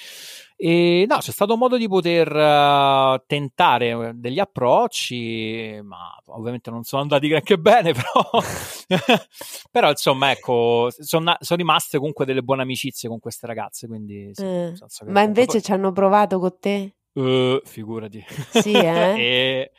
e, no, c'è stato un modo di poter uh, tentare eh, degli approcci, ma ovviamente non sono andati granché bene, [LAUGHS] però, però insomma, ecco, sono, sono, rimaste comunque delle buone amicizie con queste ragazze, quindi sì, eh. Ma invece poi... ci hanno provato con te? Uh, figurati. Sì, eh? [LAUGHS] e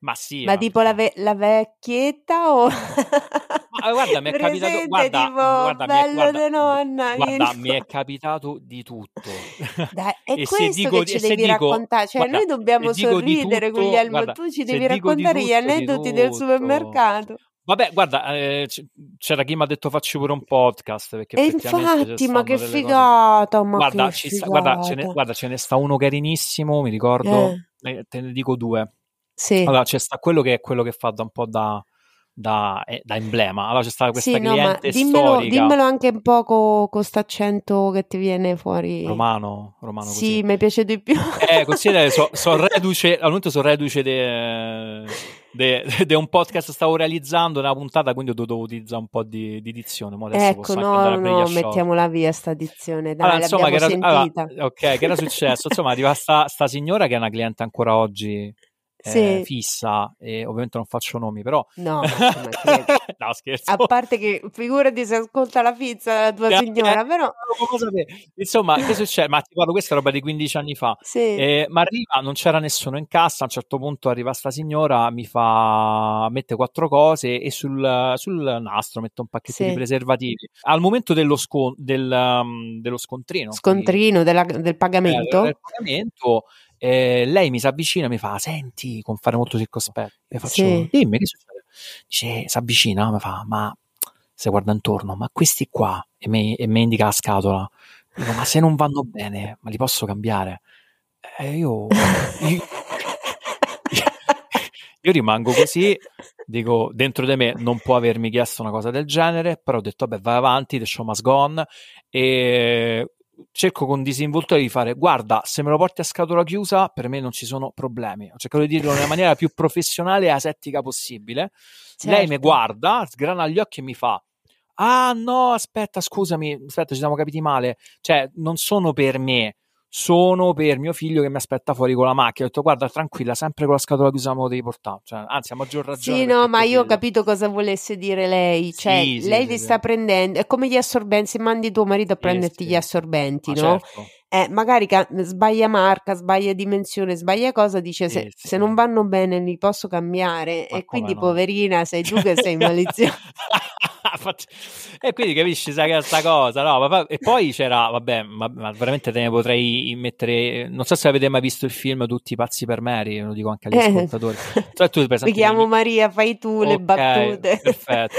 ma sì. Ma, ma tipo la, ve- la, vecchietta o... ma guarda, mi è [LAUGHS] capitato... Guarda, tipo, guarda, bello mi è, nonna. Guarda, mi è capitato di tutto. [LAUGHS] Dai, [LAUGHS] è e questo dico, che ci devi dico, raccontare. Cioè, guarda, noi dobbiamo sorridere, tutto, Guglielmo. Guarda, tu ci devi raccontare gli aneddoti del supermercato. Vabbè, guarda, eh, c'era chi mi ha detto facci pure un podcast. Perché e infatti, ma che figata! Ma guarda, che figata. Sta, guarda, ce ne, guarda, ce ne sta uno carinissimo, mi ricordo. Eh. Eh, te ne dico due. Sì. Allora, c'è sta quello che è quello che fa da un po' da, da, eh, da emblema. Allora c'è stata questa sì, cliente no, dimmelo, dimmelo, anche un po' con questo accento che ti viene fuori. Romano, romano Sì, mi piace di più. Eh, considera, sono [LAUGHS] so reduce, al momento sono reduce di un podcast che stavo realizzando una puntata, quindi ho dovuto utilizzare un po' di, di dizione. ecco, no, no, mettiamola via sta dizione, dai, allora, insomma, che era, allora, ok, che era successo? insomma, arriva sta, sta signora che è una cliente ancora oggi sì. eh, fissa e ovviamente non faccio nomi però no, [LAUGHS] no scherzo a parte che figurati se ascolta la pizza la tua eh, signora però insomma che succede ma ti parlo questa è roba di 15 anni fa sì. eh, ma arriva non c'era nessuno in cassa a un certo punto arriva sta signora mi fa mette quattro cose e sul, sul nastro mette un pacchetto sì. di preservativi al momento dello, scon- del, um, dello scontrino scontrino della, del pagamento eh, del pagamento eh, lei mi si avvicina e mi fa: Senti, con fare molto circospetto. E faccio: sì. Dimmi che succede. Dice: Si avvicina, mi fa: Ma se guarda intorno, ma questi qua, e mi, e mi indica la scatola. Dico: Ma se non vanno bene, ma li posso cambiare? E io, io, io rimango così, dico dentro di me non può avermi chiesto una cosa del genere, però ho detto vabbè vai avanti, the show must go on e cerco con disinvoltura di fare guarda se me lo porti a scatola chiusa per me non ci sono problemi ho cercato di dirlo nella maniera più professionale e asettica possibile. Certo. lei mi guarda sgrana gli occhi e mi fa ah no aspetta scusami aspetta ci siamo capiti male cioè non sono per me sono per mio figlio che mi aspetta fuori con la macchina. Ho detto, guarda, tranquilla, sempre con la scatola chiusa me lo devi portare. Cioè, anzi, a maggior ragione. Sì, no, ma io ho capito cosa volesse dire lei. Cioè, sì, lei sì, ti sì, sta prendendo, è come gli assorbenti, se mandi tuo marito a prenderti gli assorbenti, no? Certo. Eh, magari ca- sbaglia marca, sbaglia dimensione, sbaglia cosa, dice se, sì. se non vanno bene li posso cambiare Ma e quindi no? poverina sei tu che sei [LAUGHS] maliziosa. E quindi capisci sai che sta cosa no? Ma e poi c'era vabbè ma, ma veramente te ne potrei mettere non so se avete mai visto il film Tutti pazzi per Mary lo dico anche agli Eh. ascoltatori Cioè, tu per Mi chiamo Maria, fai tu le Ok, battute. perfetto.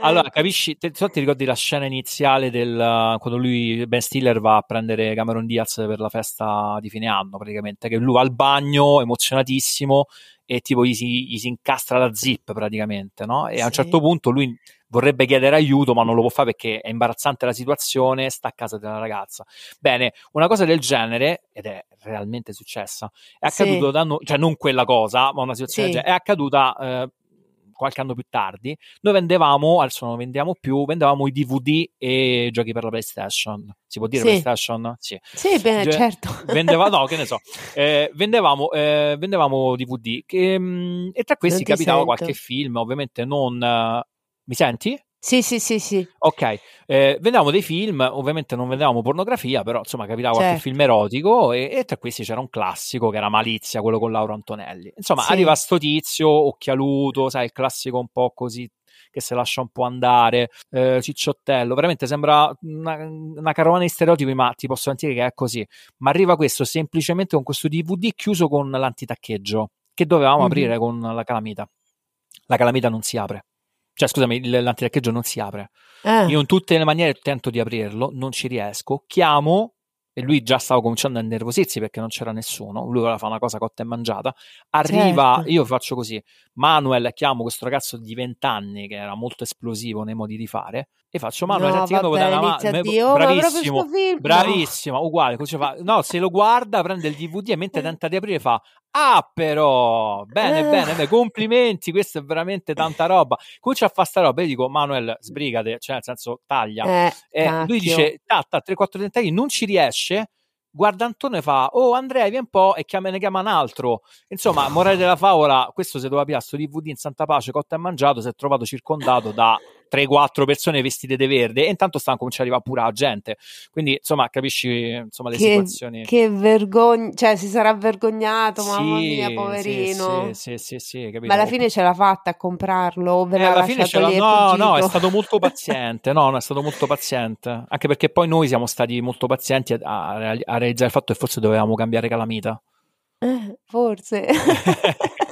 Allora, [LAUGHS] Eh. capisci? Te, so ti ricordi la scena iniziale del quando lui, Ben Stiller, va a prendere Cameron Diaz per la festa di fine anno, praticamente, che lui va al bagno emozionatissimo e tipo gli si, gli si incastra la zip praticamente, no? E a un Sì. certo punto lui vorrebbe chiedere aiuto, ma non lo può fare perché è imbarazzante la situazione, sta a casa della ragazza. Bene, una cosa del genere, ed è realmente successa, è Sì. accaduto da noi, cioè non quella cosa, ma una situazione Sì. del genere, è accaduta eh, qualche anno più tardi. Noi vendevamo, adesso non vendiamo più, vendevamo i DVD e giochi per la PlayStation. Si può dire Sì. PlayStation? Sì. Sì, beh, Ge- certo. Vendeva, no, [LAUGHS] che ne so. Eh, vendevamo, eh, vendevamo DVD che, mm, e tra questi capitava sento. qualche film, ovviamente non... eh, mi senti? Sì, sì, sì, sì. Ok, eh, vendevamo dei film, ovviamente non vendevamo pornografia, però insomma capitava qualche Certo. film erotico e, e tra questi c'era un classico che era Malizia, quello con Lauro Antonelli. Insomma, Sì. arriva sto tizio, occhialuto, sai, il classico un po' così che se lascia un po' andare, eh, cicciottello, veramente sembra una, una carovana di stereotipi, ma ti posso garantire che è così. Ma arriva questo semplicemente con questo DVD chiuso con l'antitaccheggio, che dovevamo Mhm. aprire con la calamita. La calamita non si apre. Cioè, scusami, l'antitaccheggio non si apre. Eh, Io in tutte le maniere tento di aprirlo, non ci riesco, chiamo e lui già stava cominciando a innervosirsi perché non c'era nessuno, lui voleva fare una cosa cotta e mangiata, arriva, Certo. io faccio così, Manuel, chiamo questo ragazzo di 20 anni che era molto esplosivo nei modi di fare e faccio Manuel, no, senti che mi puoi vabbè, dare una mano? oh, ma proprio bravissimo, bravissima, uguale, così fa, no, se lo guarda, prende il DVD e mentre tenta di aprire fa, ah però, bene, Eh. bene, bene, complimenti, questo è veramente tanta roba, comincia a fare sta roba, io dico Manuel, sbrigate, cioè nel senso taglia, Eh, e lui dice, tatta, 3-4 tentativi, non ci riesce. Guarda Antonio e fa, oh Andrea, vieni un po' e chiama, ne chiama un altro. Insomma, morale della favola, questo se doveva pigliare sto DVD in santa pace, cotta e mangiato, si è trovato circondato da 3-4 persone vestite di verde e intanto stanno cominciando a arrivare pure la gente. Quindi, insomma, capisci, insomma, le Che, situazioni. che vergogna, cioè si sarà vergognato, mamma Sì, mia, sì, poverino. Sì, sì, sì? Ma alla fine ce l'ha fatta a comprarlo Eh, alla fine ce l'ha- no, no, è stato molto paziente. No, no, è stato molto paziente. Anche perché poi noi siamo stati molto pazienti a, a a realizzare il fatto che forse dovevamo cambiare calamita. Eh, forse. [LAUGHS]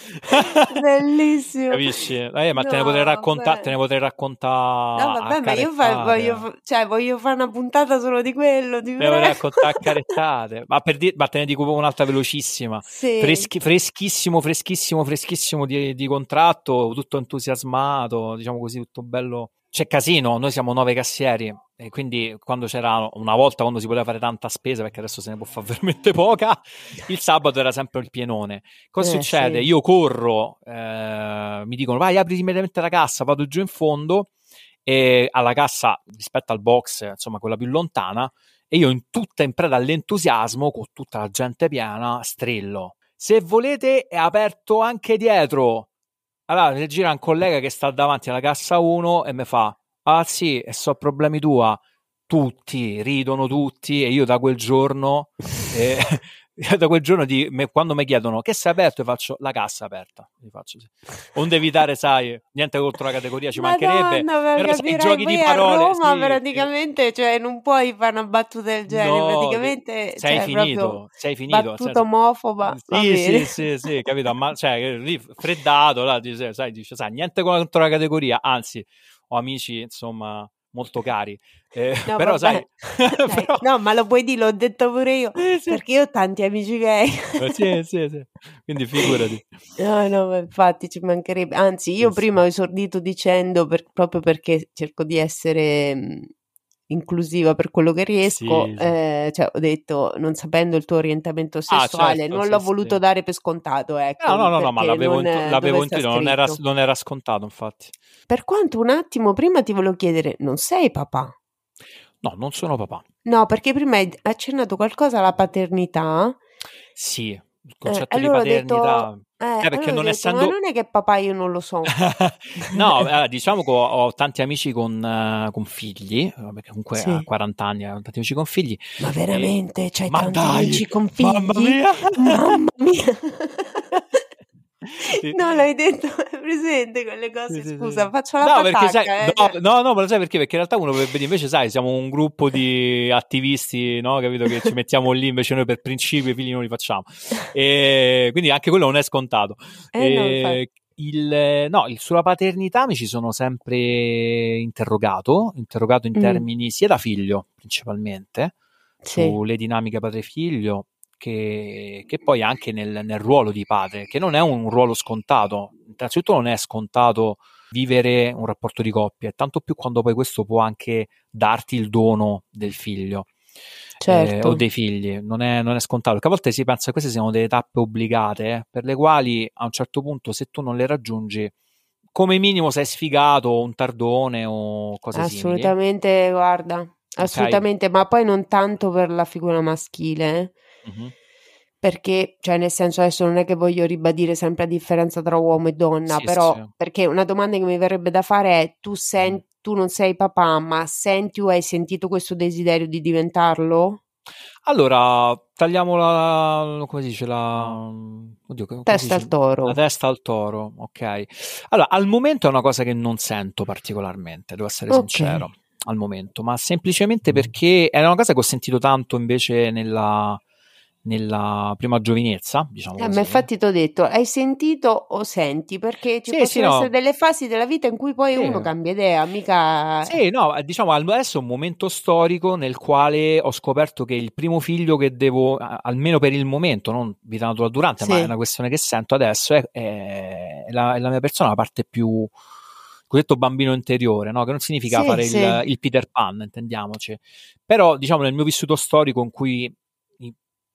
[LAUGHS] Bellissimo. Capisci? Eh, ma te ne No, potrei raccontare, te ne potrei raccontare. No, vabbè, ma io voglio, fa- cioè, voglio fare una puntata solo di quello. Ti prego. raccontare [LAUGHS] carettate. Ma, per di- ma te ne dico un'altra velocissima. Sì. Freschi- freschissimo, freschissimo, freschissimo di, di contratto, tutto entusiasmato, diciamo così, tutto bello. C'è casino, noi siamo nove cassieri e quindi quando c'era una volta quando si poteva fare tanta spesa, perché adesso se ne può fare [LAUGHS] veramente poca, il sabato era sempre il pienone. Cosa Eh, succede? sì. Io corro, eh, mi dicono vai apri immediatamente la cassa, vado giù in fondo e alla cassa rispetto al box, insomma quella più lontana, e io in tutta in preda all'entusiasmo, con tutta la gente piena, strillo. Se volete è aperto anche dietro. Allora gira un collega che sta davanti alla cassa 1 e mi fa, ah sì, e so problemi tua. Tutti, ridono tutti e io da quel giorno, [LAUGHS] eh, da quel giorno di, me- quando mi chiedono che sei aperto, io faccio la cassa aperta. Gli faccio sì. Onde evitare, sai, niente contro la categoria, ci mancherebbe. Madonna, per però sai, giochi di parole, Roma sì, praticamente, cioè non puoi fare una battuta del genere, No, praticamente sei cioè, finito, sei finito. battuta senso- omofoba, Sì, sì, sì, sì, capito? Ma cioè, lì freddato, là, sai, dice, sai, niente contro la categoria, anzi, ho amici, insomma, molto cari. Eh, No, [LAUGHS] però, sai, vabbè. [LAUGHS] Dai, [LAUGHS] però- no, ma lo puoi dire, l'ho detto pure io, Sì, sì. perché io ho tanti amici gay. Eh, sì, sì, sì. Quindi figurati. No, no, ma infatti ci mancherebbe. Anzi, io Sì, prima ho esordito dicendo, per- proprio perché cerco di essere inclusiva per quello che riesco, Sì, sì. eh, cioè, ho detto, non sapendo il tuo orientamento sessuale, certo, non l'ho sì. voluto dare per scontato, ecco, No, no, no, no, ma l'avevo, non, l'avevo intuito, non non era scontato, infatti. Per quanto un attimo prima ti volevo chiedere, non sei papà? No, non sono papà. No, perché prima hai accennato qualcosa alla paternità. Sì, il concetto eh, allora di paternità. Detto, eh, eh, perché non detto, essendo... Ma non è che papà io non lo so. [LAUGHS] no, eh, diciamo che ho, ho, tanti amici con, uh, con figli, perché comunque sì. a 40 anni ho tanti amici con figli. Ma veramente? E... C'hai ma tanti dai, amici con figli? Mamma mia! Mamma mia! [LAUGHS] [LAUGHS] No, l'hai detto, [LAUGHS] presente quelle cose, sì, scusa, sì, faccio la no, patacca, sai, eh. no, no, no, ma lo sai perché? Perché in realtà uno potrebbe dire, invece sai, siamo un gruppo di attivisti, no, capito, che ci mettiamo lì, invece noi per principio i figli non li facciamo. E quindi anche quello non è scontato. [LAUGHS] Eh, no, il, no, il, sulla paternità mi ci sono sempre interrogato, interrogato in mm. termini sia da figlio, principalmente, sì. sulle dinamiche padre-figlio, che, che poi anche nel, nel, ruolo di padre, che non è un ruolo scontato. Innanzitutto non è scontato vivere un rapporto di coppia, tanto più quando poi questo può anche darti il dono del figlio. Certo. Eh, o dei figli, non è, non è, scontato. Perché a volte si pensa che queste siano delle tappe obbligate, eh, per le quali a un certo punto, se tu non le raggiungi, come minimo sei sfigato, un tardone o cose Assolutamente, simili. guarda, assolutamente, okay. ma poi non tanto per la figura maschile. Eh Perché, cioè, nel senso, adesso non è che voglio ribadire sempre la differenza tra uomo e donna, sì, però, sì, perché una domanda che mi verrebbe da fare è: tu, senti, tu non sei papà, ma senti o hai sentito questo desiderio di diventarlo? Allora, tagliamo la. come si dice? La. Oddio, come testa al toro. La testa al toro, ok. Allora, al momento è una cosa che non sento particolarmente, devo essere okay. sincero. Al momento, ma semplicemente perché è una cosa che ho sentito tanto invece nella nella prima giovinezza, diciamo eh, ma infatti ti ho detto, hai sentito o senti? Perché ci sì, possono sì, essere no. delle fasi della vita in cui poi sì. uno cambia idea, mica... Sì, no, diciamo adesso è un momento storico nel quale ho scoperto che il primo figlio che devo, almeno per il momento, non vita naturale durante, ma è una questione che sento adesso, è, è, la, è la mia persona, la parte più cosiddetto bambino interiore, no? che non significa sì, fare sì. Il, il, Peter Pan, intendiamoci, però diciamo nel mio vissuto storico in cui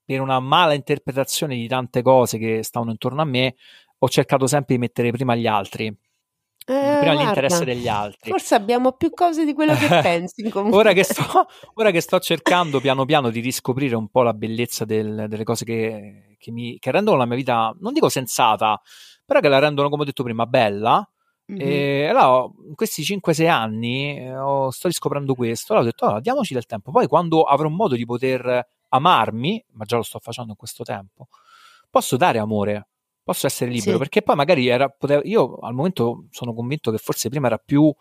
per una mala interpretazione di tante cose che stavano intorno a me, ho cercato sempre di mettere prima gli altri. Eh, prima l'interesse degli altri. Forse abbiamo più cose di quello che [LAUGHS] pensi. ora, che sto, ora, che sto, cercando piano piano di riscoprire un po' la bellezza del, delle cose che, che, mi, che, rendono la mia vita, non dico sensata, però che la rendono, come ho detto prima, bella. Mm-hmm. E allora, in questi 5-6 anni eh, sto riscoprendo questo. Allora ho detto, allora, diamoci del tempo. Poi, quando avrò modo di poter amarmi, ma già lo sto facendo in questo tempo, posso dare amore, posso essere libero, sì. perché poi magari era, potevo, io al momento sono convinto che forse prima era più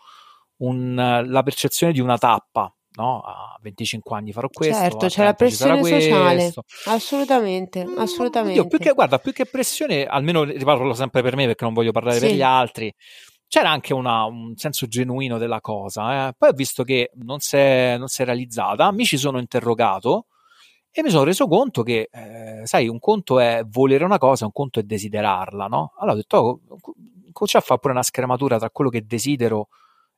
un, la percezione di una tappa, no? A 25 anni farò questo. Certo, c'è la pressione sociale. Assolutamente, mm, assolutamente. Io, più che, guarda, più che pressione, almeno riparlo sempre per me perché non voglio parlare sì. per gli altri. C'era anche una, un senso genuino della cosa. Eh. Poi ho visto che non si è realizzata, mi ci sono interrogato e mi sono reso conto che, eh, sai, un conto è volere una cosa, un conto è desiderarla, no? Allora ho detto, oh, comincia a fare pure una scrematura tra quello che desidero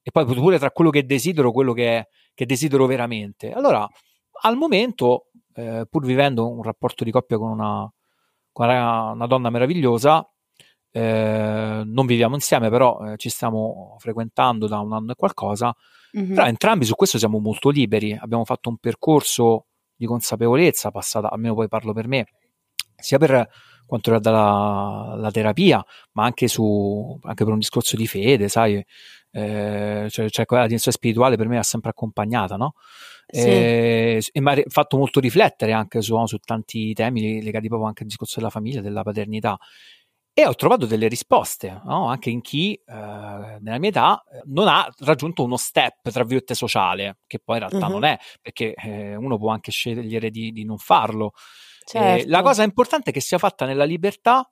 e poi pure tra quello che desidero, quello che, che desidero veramente. Allora, al momento, eh, pur vivendo un rapporto di coppia con una, con una donna meravigliosa, eh, non viviamo insieme, però eh, ci stiamo frequentando da un anno e qualcosa. Mm-hmm. Però entrambi su questo siamo molto liberi. Abbiamo fatto un percorso di consapevolezza passata, almeno poi parlo per me, sia per quanto riguarda la, la terapia, ma anche, su, anche per un discorso di fede, sai, eh, cioè, cioè la dimensione spirituale per me ha sempre accompagnata, no? Sì. Eh, e mi ha fatto molto riflettere anche su, su, tanti temi legati proprio anche al discorso della famiglia, della paternità e ho trovato delle risposte, no? anche in chi eh, nella mia età non ha raggiunto uno step, tra virgolette, sociale, che poi in realtà uh-huh. non è, perché eh, uno può anche scegliere di, di non farlo. Certo. Eh, la cosa importante è che sia fatta nella libertà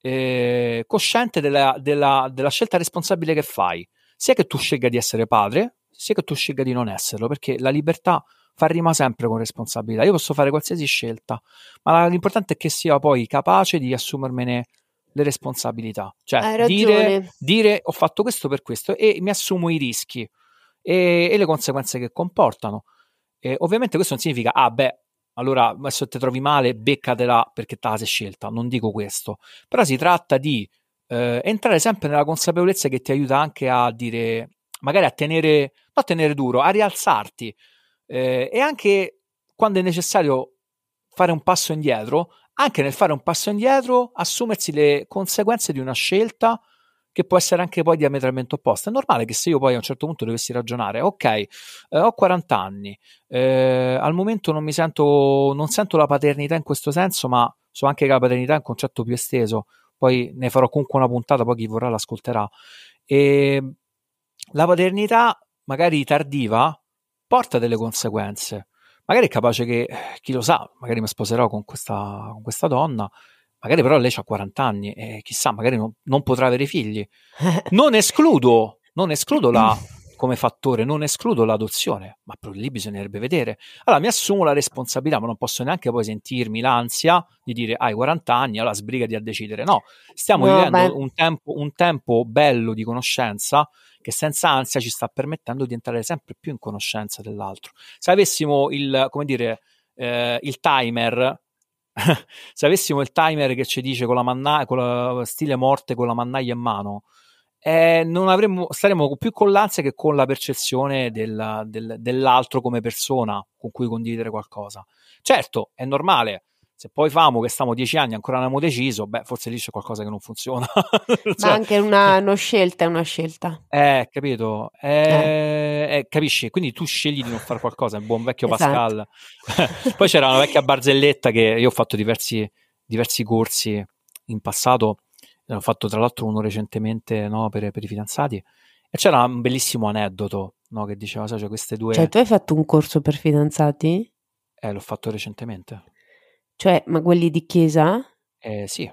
eh, cosciente della, della, della scelta responsabile che fai, sia che tu scelga di essere padre, sia che tu scelga di non esserlo, perché la libertà fa rima sempre con responsabilità. Io posso fare qualsiasi scelta, ma l'importante è che sia poi capace di assumermene le responsabilità. Cioè, dire, dire, ho fatto questo per questo e mi assumo i rischi e, e le conseguenze che comportano. E ovviamente questo non significa, ah beh, allora se ti trovi male, beccatela perché te la sei scelta. Non dico questo. Però si tratta di eh, entrare sempre nella consapevolezza che ti aiuta anche a dire, magari a tenere, non a tenere duro, a rialzarti. Eh, e anche quando è necessario fare un passo indietro, anche nel fare un passo indietro, assumersi le conseguenze di una scelta che può essere anche poi diametralmente opposta. È normale che se io poi a un certo punto dovessi ragionare, ok, eh, ho 40 anni, eh, al momento non mi sento, non sento la paternità in questo senso, ma so anche che la paternità è un concetto più esteso, poi ne farò comunque una puntata, poi chi vorrà l'ascolterà. E la paternità, magari tardiva, porta delle conseguenze. Magari è capace che, chi lo sa, magari mi sposerò con questa, con questa donna, magari però lei ha 40 anni e chissà, magari non, non potrà avere figli. [LAUGHS] Non escludo, non escludo la, come fattore, non escludo l'adozione, ma lì bisognerebbe vedere. Allora mi assumo la responsabilità, ma non posso neanche poi sentirmi l'ansia di dire hai 40 anni, allora sbrigati a decidere. No, stiamo no, vivendo un tempo, un tempo bello di conoscenza che senza ansia ci sta permettendo di entrare sempre più in conoscenza dell'altro. Se avessimo il, come dire, eh, il timer [LAUGHS] se avessimo il timer che ci dice con la mannaia, con la stile morte con la mannaia in mano, eh, non avremmo, staremmo più con l'ansia che con la percezione del, del, dell'altro come persona con cui condividere qualcosa. Certo, è normale, se poi famo che stiamo dieci anni e ancora non abbiamo deciso, beh, forse lì c'è qualcosa che non funziona. [LAUGHS] cioè, Ma anche una, una, scelta è una scelta. Eh, capito? Eh, eh. Eh, capisci? Quindi tu scegli di non fare qualcosa, il buon vecchio esatto. Pascal. [LAUGHS] poi c'era una vecchia barzelletta che io ho fatto diversi, diversi corsi in passato, ne ho fatto tra l'altro uno recentemente no, per, per, i fidanzati, e c'era un bellissimo aneddoto no, che diceva, sai, cioè queste due... Cioè tu hai fatto un corso per fidanzati? Eh, l'ho fatto recentemente. Cioè, ma quelli di chiesa? Eh, sì.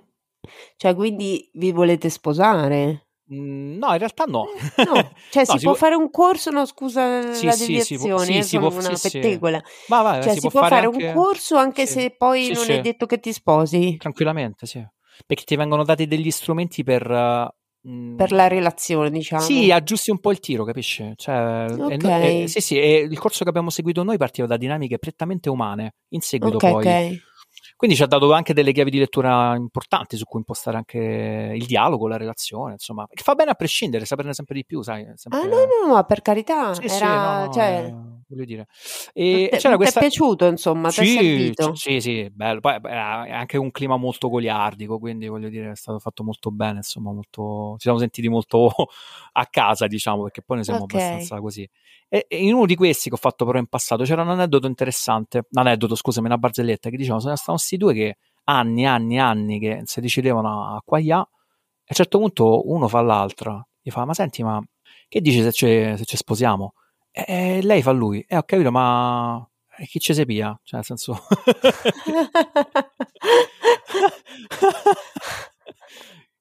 Cioè, quindi vi volete sposare? Mm, no, in realtà no. no. Cioè, [LAUGHS] no, si, si, può fare un corso, no, scusa sì, la deviazione, sì, sì, sono una sì, pettegola. Ma vai, cioè, si, si può, fare, anche... un corso anche se poi non è detto che ti sposi? Tranquillamente, sì. Perché ti vengono dati degli strumenti per... Uh, per la relazione, diciamo. Sì, aggiusti un po' il tiro, capisci? Cioè, okay. è, sì, sì, il corso che abbiamo seguito noi partiva da dinamiche prettamente umane, in seguito okay, poi... Okay quindi ci ha dato anche delle chiavi di lettura importanti su cui impostare anche il dialogo, la relazione, insomma, che fa bene a prescindere, saperne sempre di più, sai. Sempre... Ah, no, no, no, per carità. Sì, era, sì, no, cioè... eh, voglio dire. E te, c'era questa... Ti è piaciuto, insomma, sì, è Sì, sì, bello. Poi è anche un clima molto goliardico, quindi voglio dire, è stato fatto molto bene, insomma, molto... ci siamo sentiti molto [LAUGHS] a casa, diciamo, perché poi ne siamo okay. abbastanza così. E, e, in uno di questi che ho fatto però in passato c'era un aneddoto interessante, un aneddoto, scusami, una barzelletta che dicevano, sono stati questi due che anni, anni, anni che si decidevano a qua e a un certo punto uno fa all'altro, gli fa, ma senti, ma che dici se ci, se ci sposiamo? E, e, lei fa lui, e eh, ho capito, ma chi ci sepia? Cioè, nel senso... [LAUGHS] [LAUGHS]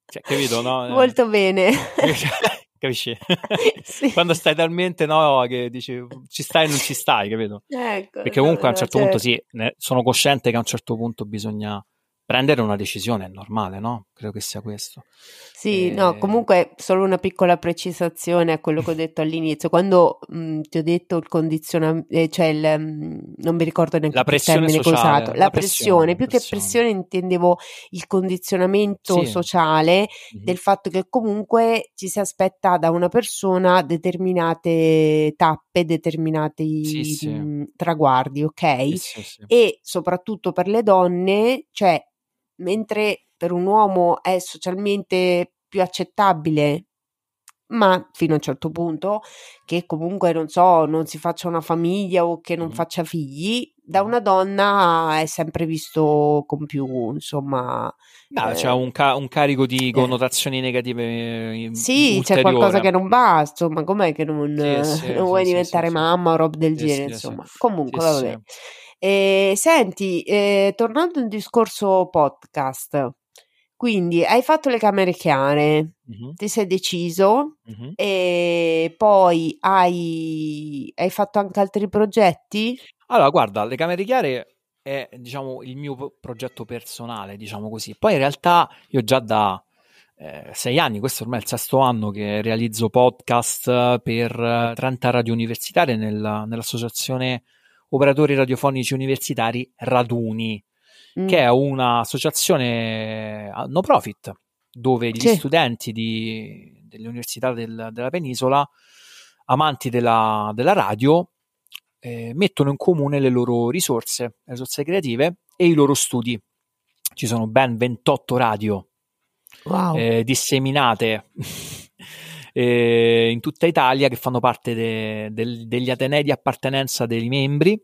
cioè, capito, no? Molto bene. [LAUGHS] capisci? [LAUGHS] sì. Quando stai talmente no, che dici ci stai e non ci stai, capito? Ecco, Perché comunque no, a un certo certo. punto sì, sono cosciente che a un certo punto bisogna prendere una decisione, è normale, no? Credo che sia questo. Sì, e... no, comunque solo una piccola precisazione a quello che ho [LAUGHS] detto all'inizio. Quando mh, ti ho detto il condizionamento, eh, cioè il, mh, non mi ricordo neanche il termine che ho usato, la, la pressione, pressione, più pressione. che pressione intendevo il condizionamento sì. sociale mm-hmm. del fatto che comunque ci si aspetta da una persona determinate tappe, determinati sì, sì. Mh, traguardi, ok? E soprattutto per le donne, cioè mentre per un uomo è socialmente più accettabile ma fino a un certo punto che comunque non so, non si faccia una famiglia o che non faccia figli, da una donna è sempre visto con più, insomma, no, eh, c'è un, ca- un, carico di eh. connotazioni eh. negative. Sì, ulteriore. c'è qualcosa che non va, insomma, com'è che non, sì, sì, non vuoi sì, diventare mamma o roba del genere, insomma. Comunque, vabbè. E, senti, eh, tornando al discorso podcast, quindi hai fatto le camere chiare, mm-hmm. ti sei deciso mm-hmm. e poi hai, hai fatto anche altri progetti? Allora, guarda, le camere chiare è diciamo il mio progetto personale, diciamo così. Poi in realtà io già da eh, sei anni, questo ormai è il sesto anno che realizzo podcast per 30 radio universitarie nella, nell'associazione operatori radiofonici universitari Raduni, mm. che è un'associazione no profit dove gli sì. studenti di, delle università del, della penisola, amanti della, della radio, eh, mettono in comune le loro risorse, le risorse creative e i loro studi ci sono ben 28 radio Wow. eh, disseminate [LAUGHS] eh, in tutta Italia che fanno parte de- del- degli atenei di appartenenza dei membri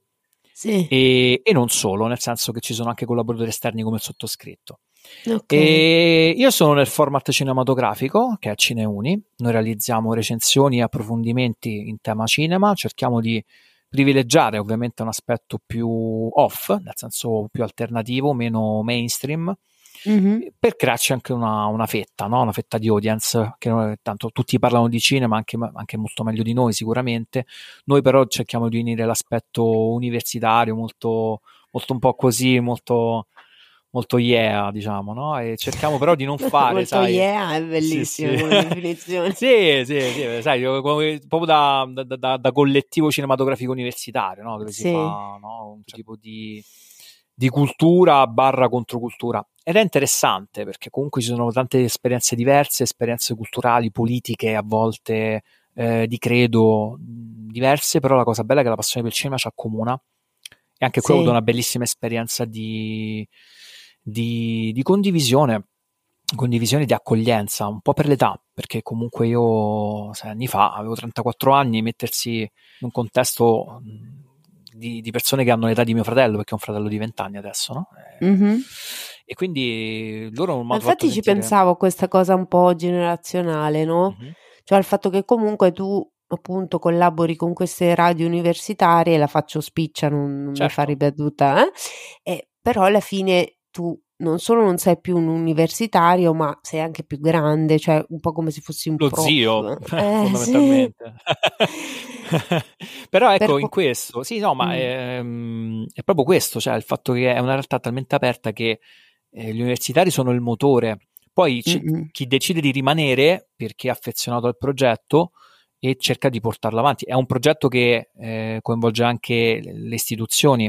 Sì. e, e non solo, nel senso che ci sono anche collaboratori esterni come il sottoscritto. Ok. E io sono nel format cinematografico che è Cineuni, noi realizziamo recensioni e approfondimenti in tema cinema, cerchiamo di privilegiare ovviamente un aspetto più off, nel senso più alternativo, meno mainstream, Mhm. per crearci anche una, una fetta, no? una fetta di audience, che tanto tutti parlano di cinema, anche, anche molto meglio di noi sicuramente, noi però cerchiamo di unire l'aspetto universitario, molto, molto un po' così, molto, molto yeah, diciamo, no? e cerchiamo però di non [LAUGHS] fare, Molto sai... yeah, è bellissima Sì, sì. come definizione. [LAUGHS] Sì, sì, sì, sai, proprio da, da- da- da collettivo cinematografico universitario, no? dove si Sì. fa no? un tipo di, di cultura barra controcultura. Ed è interessante perché comunque ci sono tante esperienze diverse, esperienze culturali, politiche, a volte eh, di credo diverse, però la cosa bella è che la passione per il cinema ci accomuna e anche qui ho Sì. avuto una bellissima esperienza di, di- di condivisione, condivisione di accoglienza, un po' per l'età, perché comunque io sei anni fa avevo 34 anni, mettersi in un contesto di, di persone che hanno l'età di mio fratello, perché ho un fratello di 20 anni adesso, no? Eh, Mhm. E quindi loro non mi Infatti ci sentire- pensavo a questa cosa un po' generazionale, no? Mhm. Cioè al fatto che comunque tu appunto collabori con queste radio universitarie, la faccio spiccia, non, non mi Certo. fa ripetuta, eh? E, però alla fine tu non solo non sei più un universitario, ma sei anche più grande, cioè un po' come se fossi un lo prof. zio Eh, [LAUGHS] fondamentalmente [LAUGHS] [LAUGHS] però ecco Per in questo sì no ma Mm. ehm, è proprio questo cioè il fatto che è una realtà talmente aperta che eh, gli universitari sono il motore poi sì. ci- Mm-mm. chi decide di rimanere perché è affezionato al progetto e cerca di portarlo avanti è un progetto che eh, coinvolge anche le istituzioni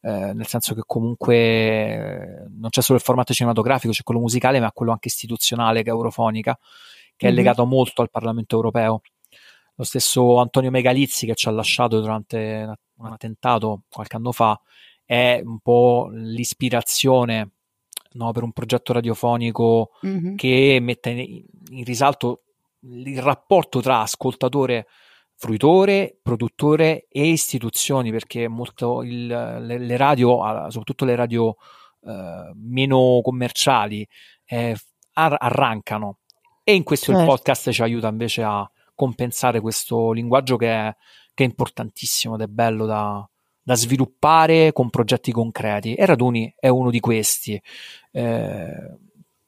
eh, nel senso che comunque eh, non c'è solo il formato cinematografico, c'è quello musicale, ma quello anche istituzionale che è Eurofonica, che è Mhm. legato molto al Parlamento europeo. Lo stesso Antonio Megalizzi che ci ha lasciato durante un attentato qualche anno fa è un po' l'ispirazione no, per un progetto radiofonico Mhm. che mette in, in risalto il rapporto tra ascoltatore, fruitore, produttore e istituzioni, perché molto il- le, le radio, soprattutto le radio eh, meno commerciali, eh, ar- arrancano. E in questo il Certo. podcast ci aiuta invece a compensare questo linguaggio che è, che è importantissimo ed è bello da, da sviluppare con progetti concreti. E Raduni è uno di questi. Eh,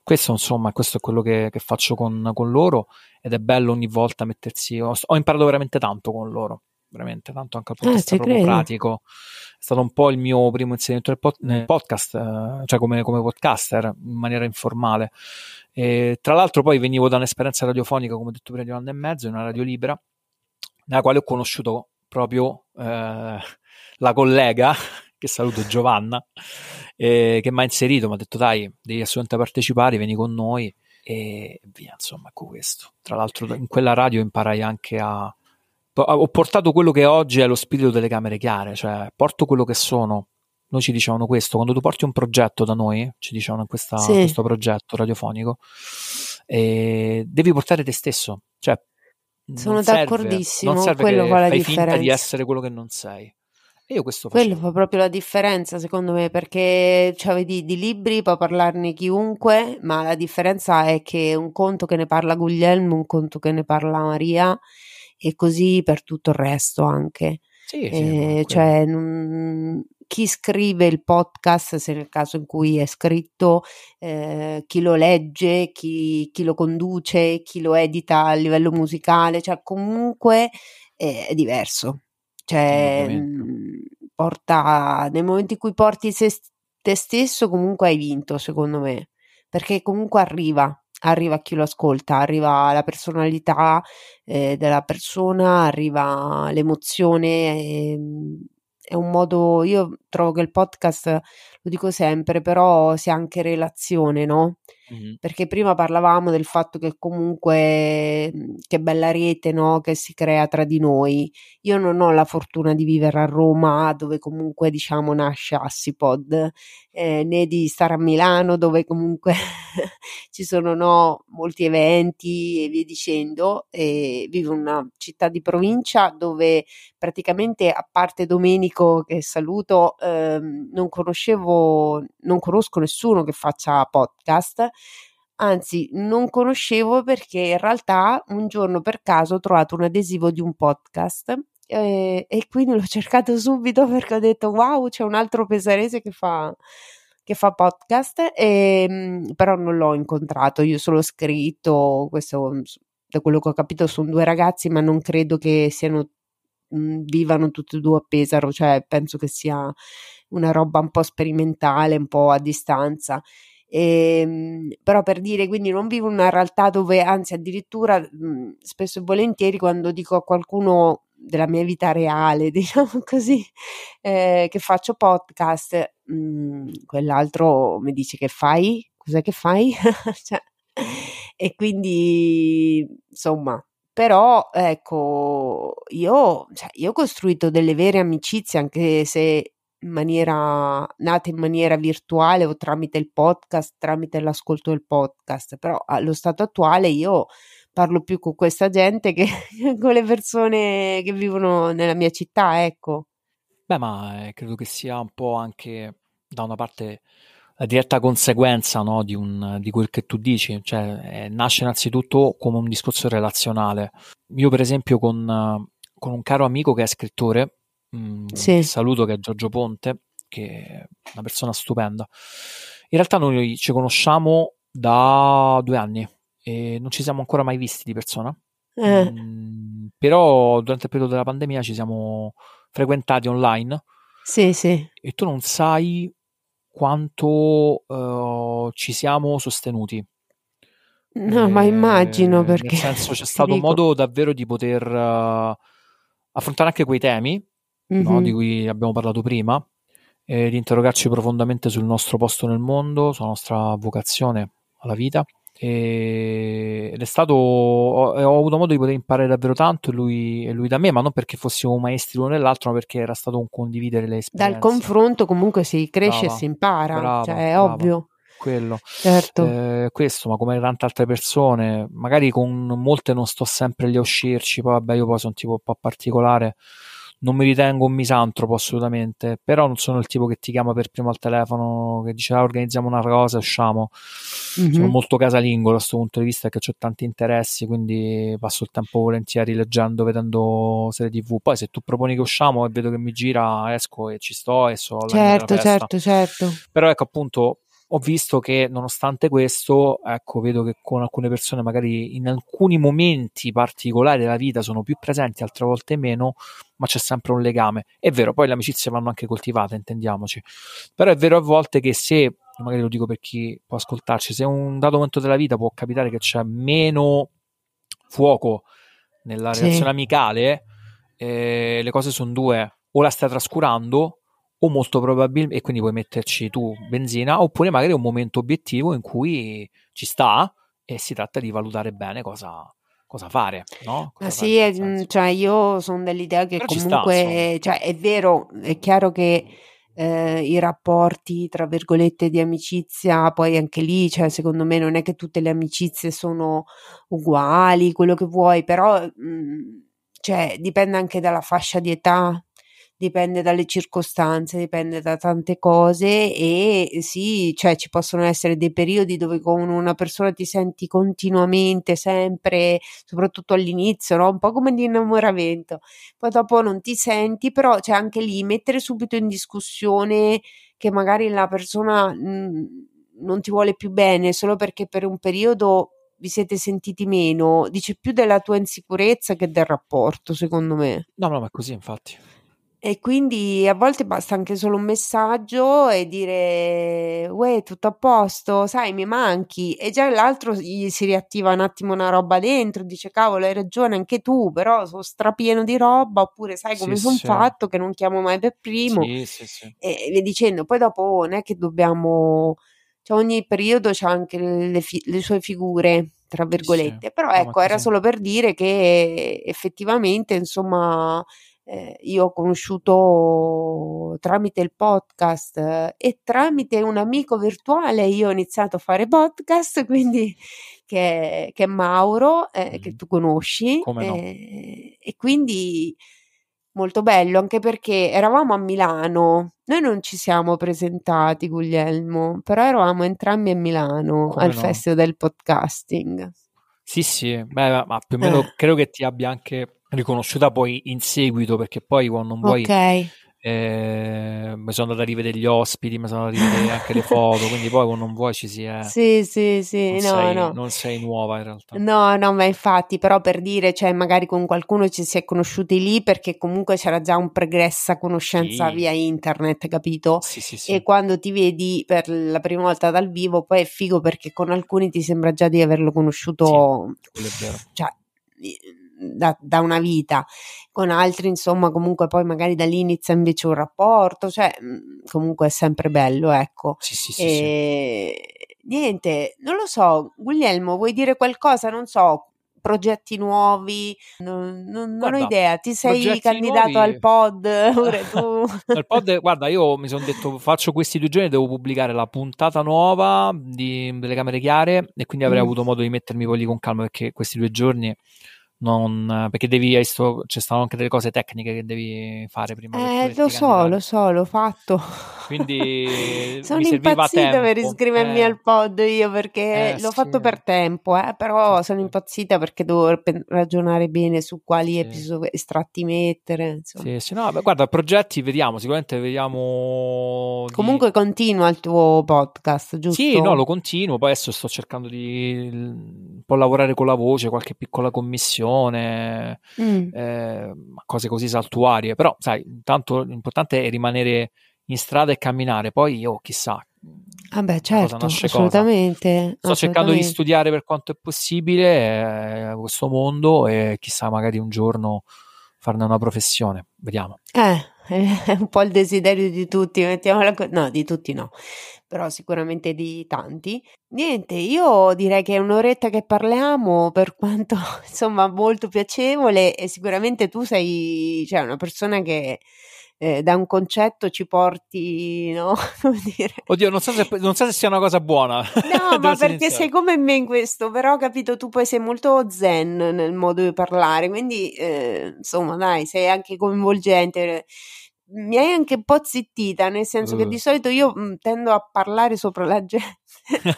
questo, insomma, questo è quello che, che faccio con, con loro ed è bello ogni volta mettersi. Ho, ho imparato veramente tanto con loro, veramente tanto anche dal punto di vista proprio pratico. È stato un po' il mio primo inserimento nel, pod- nel podcast, eh, cioè come, come podcaster in maniera informale. E, tra l'altro, poi venivo da un'esperienza radiofonica, come ho detto prima, di un anno e mezzo, in una radio libera, nella quale ho conosciuto proprio eh, la collega, [LAUGHS] che saluto Giovanna, eh, che mi ha inserito, mi ha detto dai, devi assolutamente partecipare, vieni con noi e via, insomma, ecco questo. Tra l'altro in quella radio imparai anche a... Ho portato quello che oggi è lo spirito delle camere chiare, cioè porto quello che sono. Noi ci dicevano questo, quando tu porti un progetto da noi, ci dicevano in questa, Sì. questo progetto radiofonico, eh, devi portare te stesso. Cioè, Sono serve- d'accordissimo, non serve quello che fa la finta di differenza. essere quello che non sei. E io questo Quello fa proprio la differenza, secondo me, perché cioè, vedi, di libri può parlarne chiunque, ma la differenza è che un conto che ne parla Guglielmo, un conto che ne parla Maria, e così per tutto il resto anche. Sì, Eh, cioè, non- chi scrive il podcast, se nel caso in cui è scritto, eh, chi lo legge, chi, chi lo conduce, chi lo edita a livello musicale, cioè comunque eh, è diverso. Cioè, mh, porta, nel momento in cui porti se- te stesso, comunque hai vinto, secondo me, perché comunque arriva. Arriva a chi lo ascolta, arriva la personalità eh, della persona, arriva l'emozione. ehm, è un modo, io trovo che il podcast lo dico sempre, però sia anche relazione, no? Perché prima parlavamo del fatto che comunque mhmm, che bella rete no? che si crea tra di noi. Io non ho la fortuna di vivere a Roma, dove comunque diciamo nasce Assipod, eh, né di stare a Milano, dove comunque [LAUGHS] ci sono no, molti eventi e via dicendo. E vivo in una città di provincia dove praticamente, a parte Domenico che saluto, ehm, non conoscevo, non conosco nessuno che faccia podcast Anzi, non conoscevo perché in realtà un giorno per caso ho trovato un adesivo di un podcast eh, e quindi l'ho [LAUGHS] cercato subito perché ho detto wow, c'è un altro pesarese che fa, che fa podcast, e, ehm, però non l'ho incontrato, io solo scritto, questo da quello che ho capito sono due ragazzi, ma non credo che siano mh, vivano tutti e due a Pesaro, cioè penso che sia una roba un po' sperimentale, un po' a distanza. E, ehm, però per dire, quindi non vivo una realtà dove, anzi, addirittura mh, spesso e volentieri quando dico a qualcuno della mia vita reale, [LAUGHS] diciamo così, eh, che faccio podcast, mh, quell'altro mi dice che fai? Cos'è che fai? [LAUGHS] cioè, e quindi, insomma, però ecco, io, cioè, io ho costruito delle vere amicizie, anche se in maniera nate in maniera virtuale o tramite il podcast, tramite l'ascolto del podcast, però allo stato attuale io parlo più con questa gente che [LAUGHS] con le persone che vivono nella mia città, ecco. Beh, ma eh, credo che sia un po' anche da una parte la diretta conseguenza no, di, un, di, quel che tu dici, cioè eh, nasce innanzitutto come un discorso relazionale. Io, per esempio, con, con un caro amico che è scrittore, Mm, sì. Saluto che è Giorgio Ponte, che è una persona stupenda. In realtà noi ci conosciamo da due anni e non ci siamo ancora mai visti di persona. Eh. Mm, però durante il periodo della pandemia ci siamo frequentati online. Sì, sì. E tu non sai quanto uh, ci siamo sostenuti. No, eh, ma immagino perché. Nel senso, c'è [LAUGHS] stato dico. modo davvero di poter uh, affrontare anche quei temi mm-hmm. no, di cui abbiamo parlato prima, e di interrogarci profondamente sul nostro posto nel mondo, sulla nostra vocazione alla vita. E, ed è stato ho, ho, avuto modo di poter imparare davvero tanto e lui, lui, da me ma non perché fossimo maestri l'uno nell'altro ma perché era stato un condividere le esperienze dal confronto comunque si cresce brava, e si impara brava, cioè è brava. ovvio quello certo. eh, questo ma come tante altre persone magari con molte non sto sempre lì a uscirci poi vabbè io poi sono tipo un po' particolare non mi ritengo un misantropo assolutamente, però non sono il tipo che ti chiama per primo al telefono, che dice ah, organizziamo una cosa usciamo. Mm-hmm. Sono molto casalingo da questo punto di vista perché ho tanti interessi, quindi passo il tempo volentieri leggendo, vedendo serie tv. Poi se tu proponi che usciamo e vedo che mi gira, esco e ci sto e so Certo, certo, certo. Però ecco appunto ho visto che nonostante questo, ecco, vedo che con alcune persone magari in alcuni momenti particolari della vita sono più presenti, altre volte meno, ma c'è sempre un legame. È vero, poi le amicizie vanno anche coltivate, intendiamoci. Però è vero a volte che se, magari lo dico per chi può ascoltarci, se un dato momento della vita può capitare che c'è meno fuoco nella sì. relazione amicale, eh, le cose sono due, o la stai trascurando o molto probabilmente, e quindi puoi metterci tu benzina, oppure magari un momento obiettivo in cui ci sta e si tratta di valutare bene cosa, cosa fare, no? Cosa ah, sì, è, mm, cioè io sono dell'idea che Però comunque, sta, cioè, è vero, è chiaro che eh, i rapporti, tra virgolette, di amicizia, poi anche lì, cioè, secondo me non è che tutte le amicizie sono uguali, quello che vuoi, però, mh, mm, cioè, dipende anche dalla fascia di età dipende dalle circostanze, dipende da tante cose e sì, cioè ci possono essere dei periodi dove con una persona ti senti continuamente, sempre, soprattutto all'inizio, no? un po' come l'innamoramento, poi dopo non ti senti, però c'è anche lì mettere subito in discussione che magari la persona mh, mhmm, non ti vuole più bene solo perché per un periodo vi siete sentiti meno, dice più della tua insicurezza che del rapporto, secondo me. No, no, ma è così, infatti. E quindi a volte basta anche solo un messaggio e dire, uè, tutto a posto, sai, mi manchi. E già l'altro gli si riattiva un attimo una roba dentro, dice, cavolo, hai ragione anche tu, però sono strapieno di roba, oppure sai come Sì, sono sì. fatto, che non chiamo mai per primo. Sì, sì, sì. E via dicendo, poi dopo non è che dobbiamo, cioè ogni periodo c'ha anche le, fi- le sue figure, tra virgolette, però No, ma ecco, era solo per dire che effettivamente, insomma, eh, io ho conosciuto tramite il podcast eh, e tramite un amico virtuale, io ho iniziato a fare podcast, [LAUGHS] quindi che, è- che è Mauro, eh, che Mhm. tu conosci, no. eh, e quindi molto bello, anche perché eravamo a Milano, noi non ci siamo presentati, Guglielmo, però eravamo entrambi a Milano Come al no. Festival del Podcasting. Sì, sì, beh, ma- ma più o meno Eh. credo che ti abbia anche riconosciuta poi in seguito, perché poi quando non vuoi Ok. eh, mi sono andato a rivedere gli ospiti, mi sono andato a rivedere [LAUGHS] anche le foto, quindi poi quando non vuoi ci si è... Sì, sì, sì, non, no, sei, no. non sei nuova in realtà. No, no, ma infatti, però per dire, cioè, magari con qualcuno ci si è conosciuti lì perché comunque c'era già un pregressa conoscenza Sì. via internet, capito? Sì, sì, sì. E quando ti vedi per la prima volta dal vivo, poi è figo perché con alcuni ti sembra già di averlo conosciuto, quello è vero. cioè, da, da una vita. Con altri, insomma, comunque poi magari da lì inizia invece un rapporto, cioè, mh, comunque è sempre bello, ecco. Sì, sì, sì, sì. E niente, non lo so, Guglielmo, vuoi dire qualcosa? Non so, progetti nuovi? Non, non- non ho Guarda, idea. Ti sei candidato nuovi- al pod [LAUGHS] pure tu? Nel pod, guarda, io mi sono detto, faccio questi due giorni, devo pubblicare la puntata nuova di, delle camere chiare e quindi avrei Mm. avuto modo di mettermi poi lì con calma perché questi due giorni non... perché devi, hai visto, ci stanno anche delle cose tecniche che devi fare prima Eh, lo so, candidare. lo so, l'ho fatto. Quindi [LAUGHS] Sono impazzita per iscrivermi Eh. al pod io perché Eh, l'ho sì. fatto per tempo, eh, però Sì, sono impazzita perché devo ragionare bene su quali Sì. episodi estratti mettere, insomma. Sì, sì, no, beh, guarda, progetti vediamo, sicuramente vediamo di- Comunque continua il tuo podcast, giusto? Sì, no, lo continuo, poi adesso sto cercando di un po' lavorare con la voce, qualche piccola commissione, Mm. eh, cose così saltuarie, però sai, intanto l'importante è rimanere in strada e camminare, poi io chissà, Vabbè, cosa certo, nasce cosa. assolutamente. sto cercando di assolutamente. studiare per quanto è possibile eh, questo mondo e chissà magari un giorno farne una professione, vediamo. Eh, è [LAUGHS] un po' il desiderio di tutti, mettiamola co- no, di tutti no, però sicuramente di tanti. Niente, io direi che è un'oretta che parliamo, per quanto [LAUGHS] insomma molto piacevole e sicuramente tu sei, cioè, una persona che eh, da un concetto ci porti, no? [LAUGHS] Oddio, non so se, non so se sia una cosa buona. No, ma perché sincero. sei come me in questo, però ho capito, tu poi sei molto zen nel modo di parlare, quindi eh, insomma dai, sei anche coinvolgente. Mi hai anche un po' zittita, nel senso che Uh. di solito io mh, tendo a parlare sopra la [LAUGHS] gente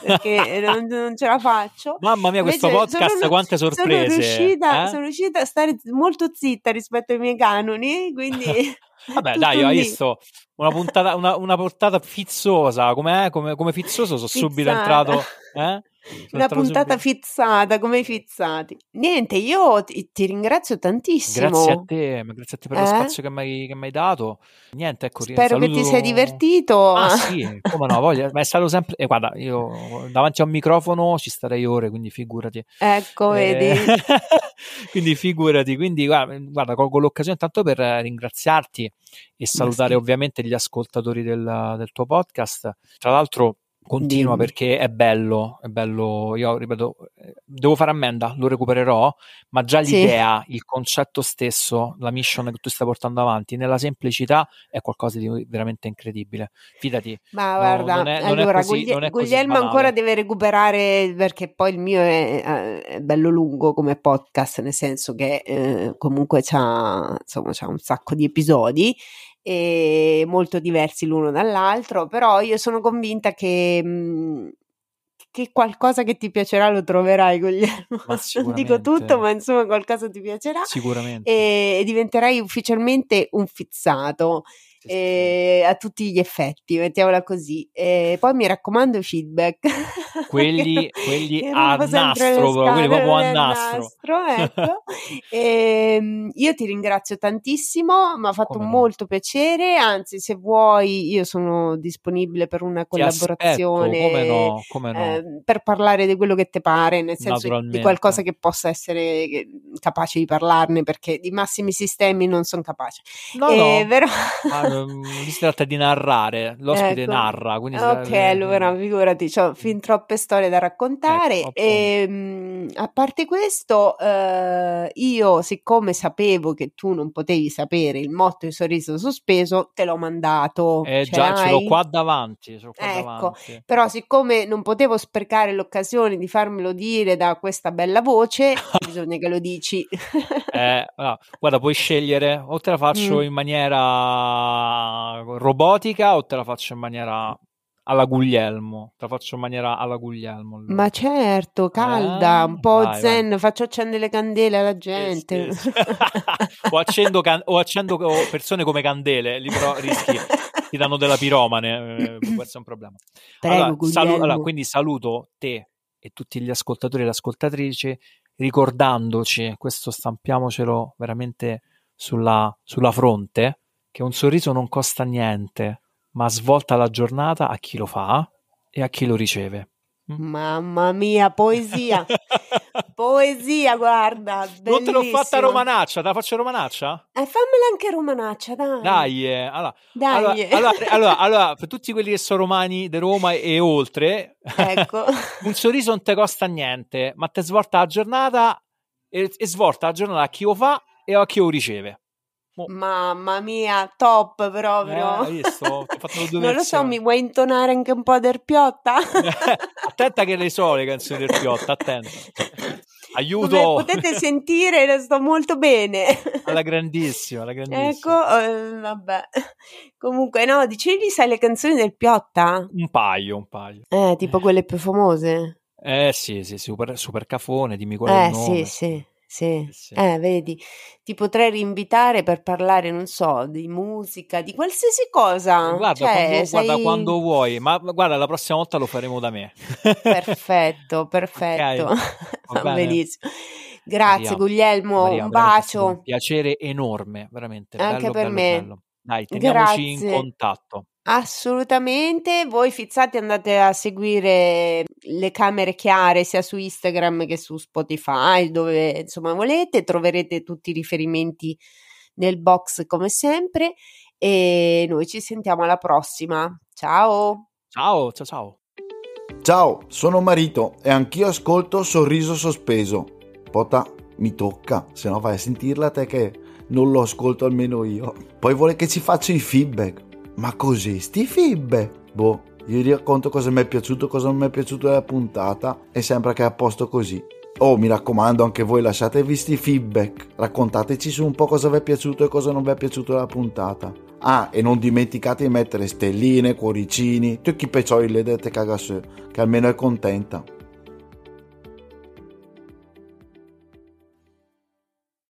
perché non, non ce la faccio. Mamma mia, questo Invece podcast, sono- quante Sono sorprese. riuscita, eh? sono riuscita a stare molto zitta rispetto ai miei canoni, quindi... [LAUGHS] [LAUGHS] Vabbè, tutto dai, hai lì. visto una puntata, una, una portata fizzosa? Come, come fizzoso, sono subito Fizzata. entrato. [LAUGHS] Eh? Sono Una puntata subito. fizzata, come i fizzati. Niente, io ti, ti ringrazio tantissimo. Grazie a te, ma grazie a te per lo Eh? spazio che mi hai, hai dato. Niente, ecco, Spero che ti saluto- sei divertito. Ah [LAUGHS] sì, come no, voglia, ma è stato sempre... E guarda, io davanti a un microfono ci starei ore, quindi figurati. Ecco, Eh, vedi. Quindi figurati, quindi guarda, guarda, colgo l'occasione tanto per ringraziarti e salutare ovviamente gli ascoltatori del, del tuo podcast. Tra l'altro continua Dimmi. perché è bello, è bello, io ripeto, devo fare ammenda, lo recupererò, ma già Sì. l'idea, il concetto stesso, la mission che tu stai portando avanti, nella semplicità è qualcosa di veramente incredibile. Fidati, Ma No, guarda, non è- non allora così- Guglie- non Guglielmo ancora deve recuperare perché poi il mio è, è bello lungo come podcast, nel senso che eh, comunque c'ha, insomma, c'ha un sacco di episodi e molto diversi l'uno dall'altro, però io sono convinta che, mh, che qualcosa che ti piacerà lo troverai, Guglielmo. [LAUGHS] Non dico tutto, ma insomma qualcosa ti piacerà sicuramente. e diventerai ufficialmente un sì. eh, a tutti gli effetti, mettiamola così. E poi mi raccomando feedback. [LAUGHS] quelli, [LAUGHS] quelli a nastro, quelli proprio a nastro. nastro ecco. e, [LAUGHS] ehm, io ti ringrazio tantissimo, mi ha fatto come molto no. piacere, anzi se vuoi io sono disponibile per una collaborazione, come no, come no. Eh, per parlare di quello che ti pare, nel senso di qualcosa che possa essere capace di parlarne, perché di massimi sistemi non sono capace. No, eh, no. Però... Ah, si tratta di narrare, [LAUGHS] l'ospite ecco. narra. ok, è... allora figurati, ho fin troppe storie da raccontare. Ecco, e, ehm, a parte questo, eh, io siccome sapevo che tu non potevi sapere il motto di sorriso sospeso, te l'ho mandato. Eh, già, ce l'ho qua davanti. Ce l'ho qua ecco, davanti. però siccome non potevo sprecare l'occasione di farmelo dire da questa bella voce, [LAUGHS] bisogna che lo dici. eh, no, guarda, puoi scegliere o te la faccio mm. in maniera robotica o te la faccio in maniera alla Guglielmo. Te la faccio in maniera alla Guglielmo. Allora. Ma certo, calda, eh? un po' vai, zen, vai. faccio accendere le candele alla gente. Sì, sì. [LAUGHS] o, accendo can- o, accendo persone come candele, lì però rischi, ti danno della piromane, eh, [COUGHS] questo è un problema. Prego, allora, salu- allora, quindi saluto te e tutti gli ascoltatori e le ascoltatrici ricordandoci, questo stampiamocelo veramente sulla, sulla fronte, che un sorriso non costa niente, ma svolta la giornata a chi lo fa e a chi lo riceve. Mm. Mamma mia, poesia! [LAUGHS] poesia, guarda! Bellissima. Non te l'ho fatta romanaccia, te la faccio romanaccia? Eh, fammela anche romanaccia, dai! Dai, eh. allora, dai. Allora, allora, [LAUGHS] allora, allora, per tutti quelli che sono romani di Roma e oltre, ecco. [LAUGHS] un sorriso non ti costa niente, ma ti svolta la giornata e, e svolta la giornata a chi lo fa e a chi lo riceve. Mo. Mamma mia, top proprio. Eh, visto? [LAUGHS] non lo so, mi vuoi intonare anche un po' del Piotta? [LAUGHS] attenta che le so le canzoni del Piotta, attenta. [LAUGHS] Aiuto! Come potete sentire, sto molto bene. Alla grandissima, alla grandissima. Ecco, eh, vabbè. Comunque, no, dicevi sai le canzoni del Piotta? Un paio, un paio. Eh, tipo quelle più famose? Eh sì, sì, super, super cafone, dimmi qual è eh, il nome. Sì, sì. Sì, sì. Eh, vedi, ti potrei rinvitare per parlare, non so, di musica, di qualsiasi cosa. Guarda, cioè, quando, sei... guarda quando vuoi, ma guarda, la prossima volta lo faremo da me. perfetto, [LAUGHS] perfetto. [LAUGHS] Okay. Benissimo. Grazie Maria, Guglielmo, Maria, un bacio. Un piacere enorme, veramente. Anche bello, per bello, me. Bello. Dai, teniamoci Grazie. in contatto. Assolutamente, voi fizzati andate a seguire le camere chiare sia su Instagram che su Spotify, dove insomma volete, troverete tutti i riferimenti nel box come sempre e noi ci sentiamo alla prossima. Ciao. Ciao, ciao ciao. Ciao, sono Marito e anch'io ascolto Sorriso Sospeso. Pota, mi tocca, se no vai a sentirla te che non lo ascolto almeno io. Poi vuole che ci faccia i feedback ma così, sti fibbe? Boh, vi racconto cosa mi è piaciuto, cosa non mi è piaciuto della puntata e sembra che è a posto così. Oh, mi raccomando, anche voi lasciatevi sti feedback. Raccontateci su un po' cosa vi è piaciuto e cosa non vi è piaciuto della puntata. Ah, e non dimenticate di mettere stelline, cuoricini, tutti i peccioli le dette cagasse, che almeno è contenta.